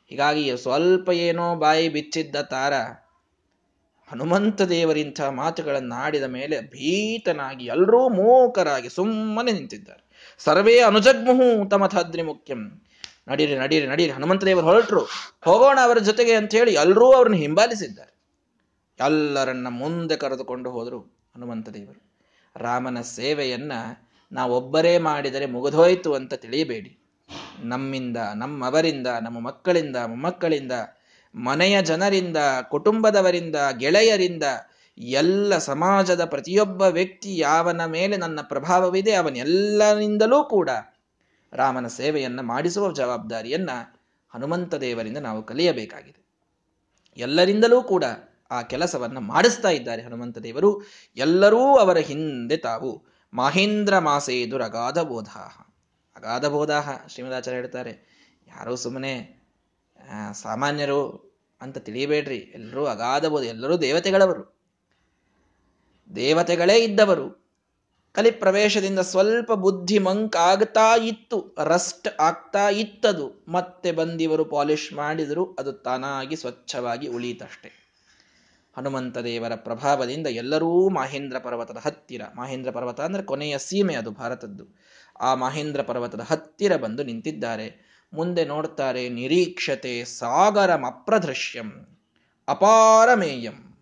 Speaker 1: ಹೀಗಾಗಿ ಸ್ವಲ್ಪ ಏನೋ ಬಾಯಿ ಬಿಚ್ಚಿದ್ದ ತಾರ ಹನುಮಂತ ದೇವರಿಂಥ ಮಾತುಗಳನ್ನು ಆಡಿದ ಮೇಲೆ ಭೀತನಾಗಿ ಎಲ್ಲರೂ ಮೂಕರಾಗಿ ಸುಮ್ಮನೆ ನಿಂತಿದ್ದಾರೆ. ಸರ್ವೇ ಅನುಜಗ್ಮುಹು ತಮಥಾದ್ರಿ ಮುಖ್ಯಂ. ನಡೀರಿ ನಡೀರಿ ನಡೀರಿ, ಹನುಮಂತ ದೇವರು ಹೊರಟರು. ಹೋಗೋಣ ಅವರ ಜೊತೆಗೆ ಅಂತ ಹೇಳಿ ಎಲ್ಲರೂ ಅವ್ರನ್ನ ಹಿಂಬಾಲಿಸಿದ್ದಾರೆ. ಎಲ್ಲರನ್ನ ಮುಂದೆ ಕರೆದುಕೊಂಡು ಹೋದರು ಹನುಮಂತ ದೇವರು. ರಾಮನ ಸೇವೆಯನ್ನ ನಾವೊಬ್ಬರೇ ಮಾಡಿದರೆ ಮುಗಿದೋಯ್ತು ಅಂತ ತಿಳಿಯಬೇಡಿ. ನಮ್ಮಿಂದ, ನಮ್ಮವರಿಂದ, ನಮ್ಮ ಮಕ್ಕಳಿಂದ, ಮೊಮ್ಮಕ್ಕಳಿಂದ, ಮನೆಯ ಜನರಿಂದ, ಕುಟುಂಬದವರಿಂದ, ಗೆಳೆಯರಿಂದ, ಎಲ್ಲ ಸಮಾಜದ ಪ್ರತಿಯೊಬ್ಬ ವ್ಯಕ್ತಿ ಯಾವನ ಮೇಲೆ ನನ್ನ ಪ್ರಭಾವವಿದೆ ಅವನೆಲ್ಲರಿಂದಲೂ ಕೂಡ ರಾಮನ ಸೇವೆಯನ್ನು ಮಾಡಿಸುವ ಜವಾಬ್ದಾರಿಯನ್ನು ಹನುಮಂತ ದೇವರಿಂದ ನಾವು ಕಲಿಯಬೇಕಾಗಿದೆ. ಎಲ್ಲರಿಂದಲೂ ಕೂಡ ಆ ಕೆಲಸವನ್ನ ಮಾಡಿಸ್ತಾ ಇದ್ದಾರೆ ಹನುಮಂತ ದೇವರು. ಎಲ್ಲರೂ ಅವರ ಹಿಂದೆ ತಾವು. ಮಹೇಂದ್ರ ಮಾಸೇದುರ ಅಗಾಧ ಬೋಧಾಹ. ಅಗಾಧ ಬೋಧಾಹ, ಶ್ರೀಮದಾಚಾರ್ಯ ಹೇಳ್ತಾರೆ. ಯಾರೋ ಸುಮ್ಮನೆ ಸಾಮಾನ್ಯರು ಅಂತ ತಿಳಿಯಬೇಡ್ರಿ. ಎಲ್ಲರೂ ಅಗಾಧ ಬೋಧ, ಎಲ್ಲರೂ ದೇವತೆಗಳವರು. ದೇವತೆಗಳೇ ಇದ್ದವರು. ಕಲಿ ಪ್ರವೇಶದಿಂದ ಸ್ವಲ್ಪ ಬುದ್ಧಿ ಮಂಕ್ ಆಗ್ತಾ ಇತ್ತು, ರಸ್ಟ್ ಆಗ್ತಾ ಇತ್ತದು. ಮತ್ತೆ ಬಂದಿವರು ಪಾಲಿಶ್ ಮಾಡಿದರು, ಅದು ತಾನಾಗಿ ಸ್ವಚ್ಛವಾಗಿ ಉಳೀತಷ್ಟೆ. ಹನುಮಂತ ದೇವರ ಪ್ರಭಾವದಿಂದ ಎಲ್ಲರೂ ಮಹೇಂದ್ರ ಪರ್ವತದ ಹತ್ತಿರ. ಮಹೇಂದ್ರ ಪರ್ವತ ಅಂದ್ರೆ ಕೊನೆಯ ಸೀಮೆ ಅದು ಭಾರತದ್ದು. ಆ ಮಹೇಂದ್ರ ಪರ್ವತದ ಹತ್ತಿರ ಬಂದು ನಿಂತಿದ್ದಾರೆ. ಮುಂದೆ ನೋಡ್ತಾರೆ, ನಿರೀಕ್ಷತೆ ಸಾಗರಂ ಅಪ್ರದೃಶ್ಯಂ, ಅಪಾರಮೇಯಂ.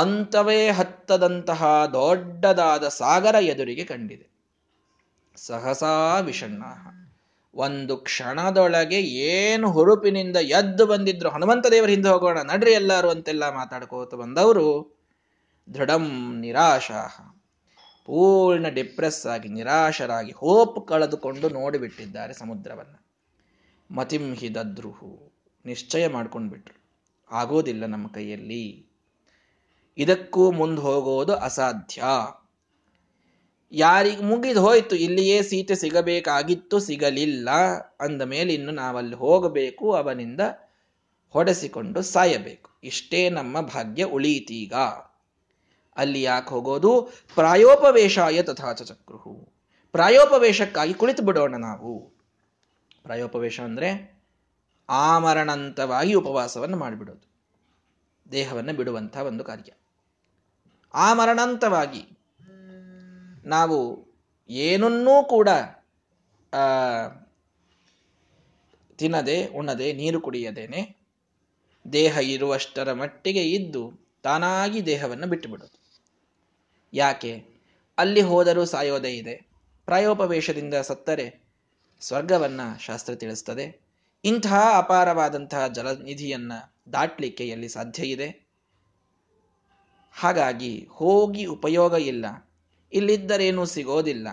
Speaker 1: ಅಂತವೇ ಹತ್ತದಂತಹ ದೊಡ್ಡದಾದ ಸಾಗರ ಎದುರಿಗೆ ಕಂಡಿದೆ. ಸಹಸಾ ವಿಷಣ್ಣ ಒಂದು ಕ್ಷಣದೊಳಗೆ ಏನು ಹುರುಪಿನಿಂದ ಎದ್ದು ಬಂದಿದ್ರು, ಹನುಮಂತ ದೇವರ ಹಿಂದೆ ಹೋಗೋಣ, ನಡ್ರಿ ಎಲ್ಲರೂ ಅಂತೆಲ್ಲ ಮಾತಾಡ್ಕೋತ ಬಂದವರು, ದೃಢಂ ನಿರಾಶಾಹ. ಪೂರ್ಣ ಡಿಪ್ರೆಸ್ ಆಗಿ, ನಿರಾಶರಾಗಿ, ಹೋಪ್ ಕಳೆದುಕೊಂಡು ನೋಡಿಬಿಟ್ಟಿದ್ದಾರೆ ಸಮುದ್ರವನ್ನ. ಮತಿಂ ಹಿದದ್ರುಹು ನಿಶ್ಚಯ ಮಾಡ್ಕೊಂಡು ಬಿಟ್ರು ಆಗೋದಿಲ್ಲ ನಮ್ಮ ಕೈಯಲ್ಲಿ. ಇದಕ್ಕೂ ಮುಂದೆ ಹೋಗೋದು ಅಸಾಧ್ಯ. ಯಾರಿಗೆ ಮುಗಿದು ಹೋಯ್ತು ಇಲ್ಲಿಯೇ ಸೀತೆ ಸಿಗಬೇಕಾಗಿತ್ತು, ಸಿಗಲಿಲ್ಲ. ಅಂದ ಮೇಲೆ ಇನ್ನು ನಾವಲ್ಲಿ ಹೋಗಬೇಕು, ಅವನಿಂದ ಹೊಡೆಸಿಕೊಂಡು ಸಾಯಬೇಕು. ಇಷ್ಟೇ ನಮ್ಮ ಭಾಗ್ಯ ಉಳೀತೀಗ. ಅಲ್ಲಿ ಯಾಕೆ ಹೋಗೋದು? ಪ್ರಾಯೋಪವೇಶಾಯ ತಥಾಚ ಚಕ್ರುಹು. ಪ್ರಾಯೋಪವೇಶಕ್ಕಾಗಿ ಕುಳಿತು ಬಿಡೋಣ ನಾವು. ಪ್ರಾಯೋಪವೇಶ ಅಂದ್ರೆ ಆಮರಣಂತವಾಗಿ ಉಪವಾಸವನ್ನು ಮಾಡಿಬಿಡೋದು. ದೇಹವನ್ನು ಬಿಡುವಂತಹ ಒಂದು ಕಾರ್ಯ. ಆಮರಣಂತವಾಗಿ ನಾವು ಏನನ್ನೂ ಕೂಡ ತಿನ್ನದೆ, ಉಣ್ಣದೆ, ನೀರು ಕುಡಿಯದೇನೆ, ದೇಹ ಇರುವಷ್ಟರ ಮಟ್ಟಿಗೆ ಇದ್ದು ತಾನಾಗಿ ದೇಹವನ್ನು ಬಿಟ್ಟುಬಿಡೋದು. ಯಾಕೆ? ಅಲ್ಲಿ ಹೋದರೂ ಸಾಯೋದೇ ಇದೆ. ಪ್ರಾಯೋಪವೇಶದಿಂದ ಸತ್ತರೆ ಸ್ವರ್ಗವನ್ನ ಶಾಸ್ತ್ರ ತಿಳಿಸ್ತದೆ. ಇಂತಹ ಅಪಾರವಾದಂತಹ ಜಲನಿಧಿಯನ್ನ ದಾಟ್ಲಿಕ್ಕೆ ಎಲ್ಲಿ ಸಾಧ್ಯ ಇದೆ? ಹಾಗಾಗಿ ಹೋಗಿ ಉಪಯೋಗ ಇಲ್ಲ. ಇಲ್ಲಿದ್ದರೇನೂ ಸಿಗೋದಿಲ್ಲ.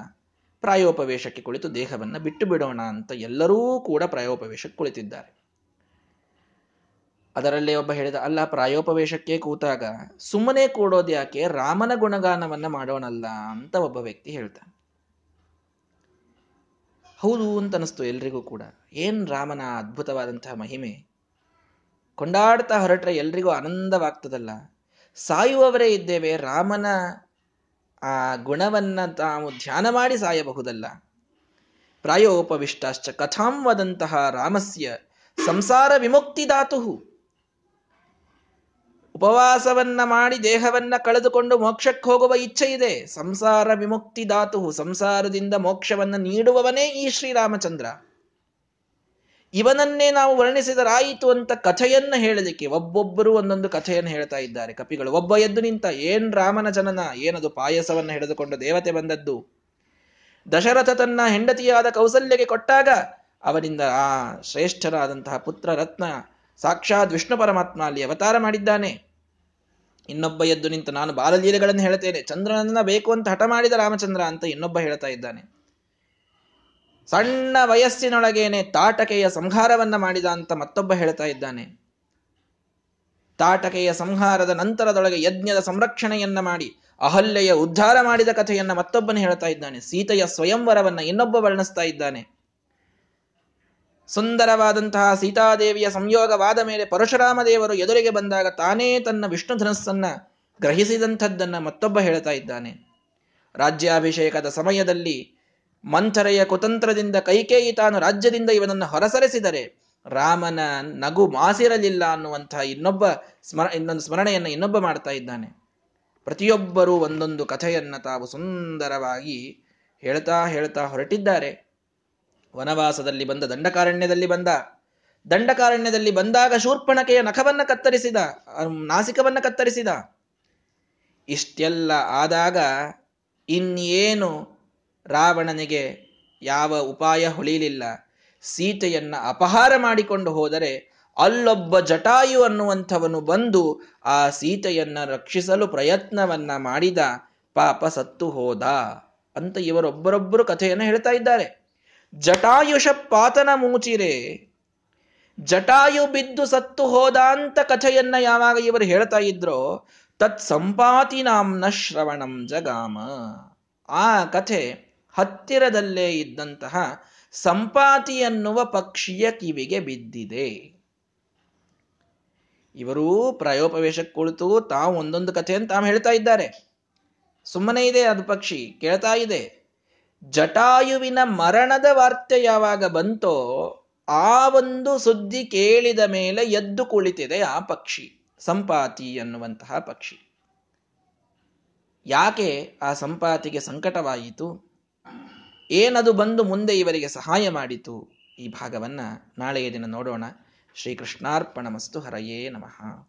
Speaker 1: ಪ್ರಾಯೋಪವೇಶಕ್ಕೆ ಕುಳಿತು ದೇಹವನ್ನು ಬಿಟ್ಟು ಬಿಡೋಣ ಅಂತ ಎಲ್ಲರೂ ಕೂಡ ಪ್ರಾಯೋಪವೇಶಕ್ಕೆ ಕುಳಿತಿದ್ದಾರೆ. ಅದರಲ್ಲೇ ಒಬ್ಬ ಹೇಳಿದ, ಅಲ್ಲ, ಪ್ರಾಯೋಪವೇಶಕ್ಕೆ ಕೂತಾಗ ಸುಮ್ಮನೆ ಕೂಡೋದು ಯಾಕೆ? ರಾಮನ ಗುಣಗಾನವನ್ನ ಮಾಡೋಣಲ್ಲ ಅಂತ ಒಬ್ಬ ವ್ಯಕ್ತಿ ಹೇಳ್ತಾನೆ ಹೌದು ಅಂತ ಅನಿಸ್ತು ಎಲ್ರಿಗೂ ಕೂಡ. ಏನ್ ರಾಮನ ಅದ್ಭುತವಾದಂತಹ ಮಹಿಮೆ? ಕೊಂಡಾಡ್ತಾ ಹೊರಟ್ರೆ ಎಲ್ರಿಗೂ ಆನಂದವಾಗ್ತದಲ್ಲ. ಸಾಯುವವರೇ ಇದ್ದೇವೆ, ರಾಮನ ಆ ಗುಣವನ್ನ ತಾವು ಧ್ಯಾನ ಮಾಡಿ ಸಾಯಬಹುದಲ್ಲ. ಪ್ರಾಯೋಪವಿಷ್ಟಾಶ್ಚ ಕಥಾಂ ವದಂತಹ ರಾಮಸ್ಯ ಸಂಸಾರ ವಿಮುಕ್ತಿ ವಿಮುಕ್ತಿದಾತು ಉಪವಾಸವನ್ನ ಮಾಡಿ ದೇಹವನ್ನ ಕಳೆದುಕೊಂಡು ಮೋಕ್ಷಕ್ಕೆ ಹೋಗುವ ಇಚ್ಛೆ ಇದೆ. ಸಂಸಾರ ವಿಮುಕ್ತಿ ದಾತು ಸಂಸಾರದಿಂದ ಮೋಕ್ಷವನ್ನ ನೀಡುವವನೇ ಈ ಶ್ರೀರಾಮಚಂದ್ರ. ಇವನನ್ನೇ ನಾವು ವರ್ಣಿಸಿದರಾಯಿತು ಅಂತ ಕಥೆಯನ್ನ ಹೇಳಲಿಕ್ಕೆ ಒಬ್ಬೊಬ್ಬರು ಒಂದೊಂದು ಕಥೆಯನ್ನು ಹೇಳ್ತಾ ಇದ್ದಾರೆ. ಕಪಿಗಳು, ಒಬ್ಬ ಎದ್ದು ನಿಂತ ಏನ್ ರಾಮನ ಜನನ, ಏನದು ಪಾಯಸವನ್ನ ಹಿಡಿದುಕೊಂಡು ದೇವತೆ ಬಂದದ್ದು? ದಶರಥ ತನ್ನ ಹೆಂಡತಿಯಾದ ಕೌಸಲ್ಯಗೆ ಕೊಟ್ಟಾಗ ಅವನಿಂದ, ಆ ಶ್ರೇಷ್ಠರಾದಂತಹ ಪುತ್ರ ರತ್ನ ಸಾಕ್ಷಾತ್ ವಿಷ್ಣು ಪರಮಾತ್ಮ ಅಲ್ಲಿ ಅವತಾರ ಮಾಡಿದ್ದಾನೆ. ಇನ್ನೊಬ್ಬ ಎದ್ದು ನಿಂತ, ನಾನು ಬಾಲಲೀಲೆಗಳನ್ನು ಹೇಳ್ತೇನೆ, ಚಂದ್ರನನ್ನ ಬೇಕು ಅಂತ ಹಠ ಮಾಡಿದ ರಾಮಚಂದ್ರ ಅಂತ ಇನ್ನೊಬ್ಬ ಹೇಳ್ತಾ ಇದ್ದಾನೆ. ಸಣ್ಣ ವಯಸ್ಸಿನೊಳಗೇನೆ ತಾಟಕೆಯ ಸಂಹಾರವನ್ನ ಮಾಡಿದ ಅಂತ ಮತ್ತೊಬ್ಬ ಹೇಳ್ತಾ ಇದ್ದಾನೆ. ತಾಟಕೆಯ ಸಂಹಾರದ ನಂತರದೊಳಗೆ ಯಜ್ಞದ ಸಂರಕ್ಷಣೆಯನ್ನ ಮಾಡಿ, ಅಹಲ್ಯೆಯ ಉದ್ಧಾರ ಮಾಡಿದ ಕಥೆಯನ್ನ ಮತ್ತೊಬ್ಬನೇ ಹೇಳ್ತಾ ಇದ್ದಾನೆ. ಸೀತೆಯ ಸ್ವಯಂವರವನ್ನ ಇನ್ನೊಬ್ಬ ವರ್ಣಿಸ್ತಾ ಇದ್ದಾನೆ. ಸುಂದರವಾದಂತಹ ಸೀತಾದೇವಿಯ ಸಂಯೋಗವಾದ ಮೇಲೆ ಪರಶುರಾಮ ದೇವರು ಎದುರಿಗೆ ಬಂದಾಗ ತಾನೇ ತನ್ನ ವಿಷ್ಣು ಧನಸ್ಸನ್ನ ಗ್ರಹಿಸಿದಂಥದ್ದನ್ನ ಮತ್ತೊಬ್ಬ ಹೇಳ್ತಾ ಇದ್ದಾನೆ. ರಾಜ್ಯಾಭಿಷೇಕದ ಸಮಯದಲ್ಲಿ ಮಂಥರೆಯ ಕುತಂತ್ರದಿಂದ ಕೈಕೇಯಿ ತಾನು ರಾಜ್ಯದಿಂದ ಇವನನ್ನು ಹೊರಸರಿಸಿದರೆ ರಾಮನ ನಗು ಮಾಸಿರಲಿಲ್ಲ ಅನ್ನುವಂತಹ ಇನ್ನೊಬ್ಬ ಸ್ಮರ, ಇನ್ನೊಂದು ಸ್ಮರಣೆಯನ್ನು ಇನ್ನೊಬ್ಬ ಮಾಡ್ತಾ ಇದ್ದಾನೆ. ಪ್ರತಿಯೊಬ್ಬರೂ ಒಂದೊಂದು ಕಥೆಯನ್ನು ತಾವು ಸುಂದರವಾಗಿ ಹೇಳ್ತಾ ಹೇಳ್ತಾ ಹೊರಟಿದ್ದಾರೆ. ವನವಾಸದಲ್ಲಿ ಬಂದ ದಂಡಕಾರಣ್ಯದಲ್ಲಿ ಬಂದ. ದಂಡಕಾರಣ್ಯದಲ್ಲಿ ಬಂದಾಗ ಶೂರ್ಪಣಕೆಯ ನಖವನ್ನ ಕತ್ತರಿಸಿದ ನಾಸಿಕವನ್ನ ಕತ್ತರಿಸಿದ. ಇಷ್ಟೆಲ್ಲ ಆದಾಗ ಇನ್ನೇನು ರಾವಣನಿಗೆ ಯಾವ ಉಪಾಯ ಹೊಳಿಲಿಲ್ಲ. ಸೀತೆಯನ್ನ ಅಪಹಾರ ಮಾಡಿಕೊಂಡು ಹೋದರೆ ಅಲ್ಲೊಬ್ಬ ಜಟಾಯು ಅನ್ನುವಂಥವನು ಬಂದು ಆ ಸೀತೆಯನ್ನ ರಕ್ಷಿಸಲು ಪ್ರಯತ್ನವನ್ನ ಮಾಡಿದ ಪಾಪ ಸತ್ತು ಹೋದ ಅಂತ ಇವರೊಬ್ಬರೊಬ್ಬರು ಕಥೆಯನ್ನು ಹೇಳ್ತಾ ಇದ್ದಾರೆ. ಜಟಾಯುಷ ಪಾತನ ಮೂಚಿರೆ. ಜಟಾಯು ಬಿದ್ದು ಸತ್ತು ಹೋದ ಅಂತ ಕಥೆಯನ್ನ ಯಾವಾಗ ಇವರು ಹೇಳ್ತಾ ಇದ್ರೋ ತತ್ ಸಂಪಾತಿ ನಾಮ್ನ ಶ್ರವಣಂ ಜಗಾಮ. ಆ ಕಥೆ ಹತ್ತಿರದಲ್ಲೇ ಇದ್ದಂತಹ ಸಂಪಾತಿ ಎನ್ನುವ ಪಕ್ಷಿಯ ಕಿವಿಗೆ ಬಿದ್ದಿದೆ. ಇವರೂ ಪ್ರಾಯೋಪವೇಶಕ್ಕೆ ಕುಳಿತು ತಾವು ಒಂದೊಂದು ಕಥೆಯನ್ನು ತಾವು ಹೇಳ್ತಾ ಇದ್ದಾರೆ. ಸುಮ್ಮನೆ ಇದೆ ಅದು ಪಕ್ಷಿ, ಕೇಳ್ತಾ ಇದೆ. ಜಟಾಯುವಿನ ಮರಣದ ವಾರ್ತೆ ಯಾವಾಗ ಬಂತೋ, ಆ ಒಂದು ಸುದ್ದಿ ಕೇಳಿದ ಮೇಲೆ ಎದ್ದು ಕುಳಿತಿದೆ ಆ ಪಕ್ಷಿ, ಸಂಪಾತಿ ಅನ್ನುವಂತಹ ಪಕ್ಷಿ. ಯಾಕೆ ಆ ಸಂಪಾತಿಗೆ ಸಂಕಟವಾಯಿತು? ಏನದು ಬಂದು ಮುಂದೆ ಇವರಿಗೆ ಸಹಾಯ ಮಾಡಿತು? ಈ ಭಾಗವನ್ನ ನಾಳೆಯ ದಿನ ನೋಡೋಣ. ಶ್ರೀಕೃಷ್ಣಾರ್ಪಣ ಮಸ್ತು ಹರಯೇ ನಮಃ.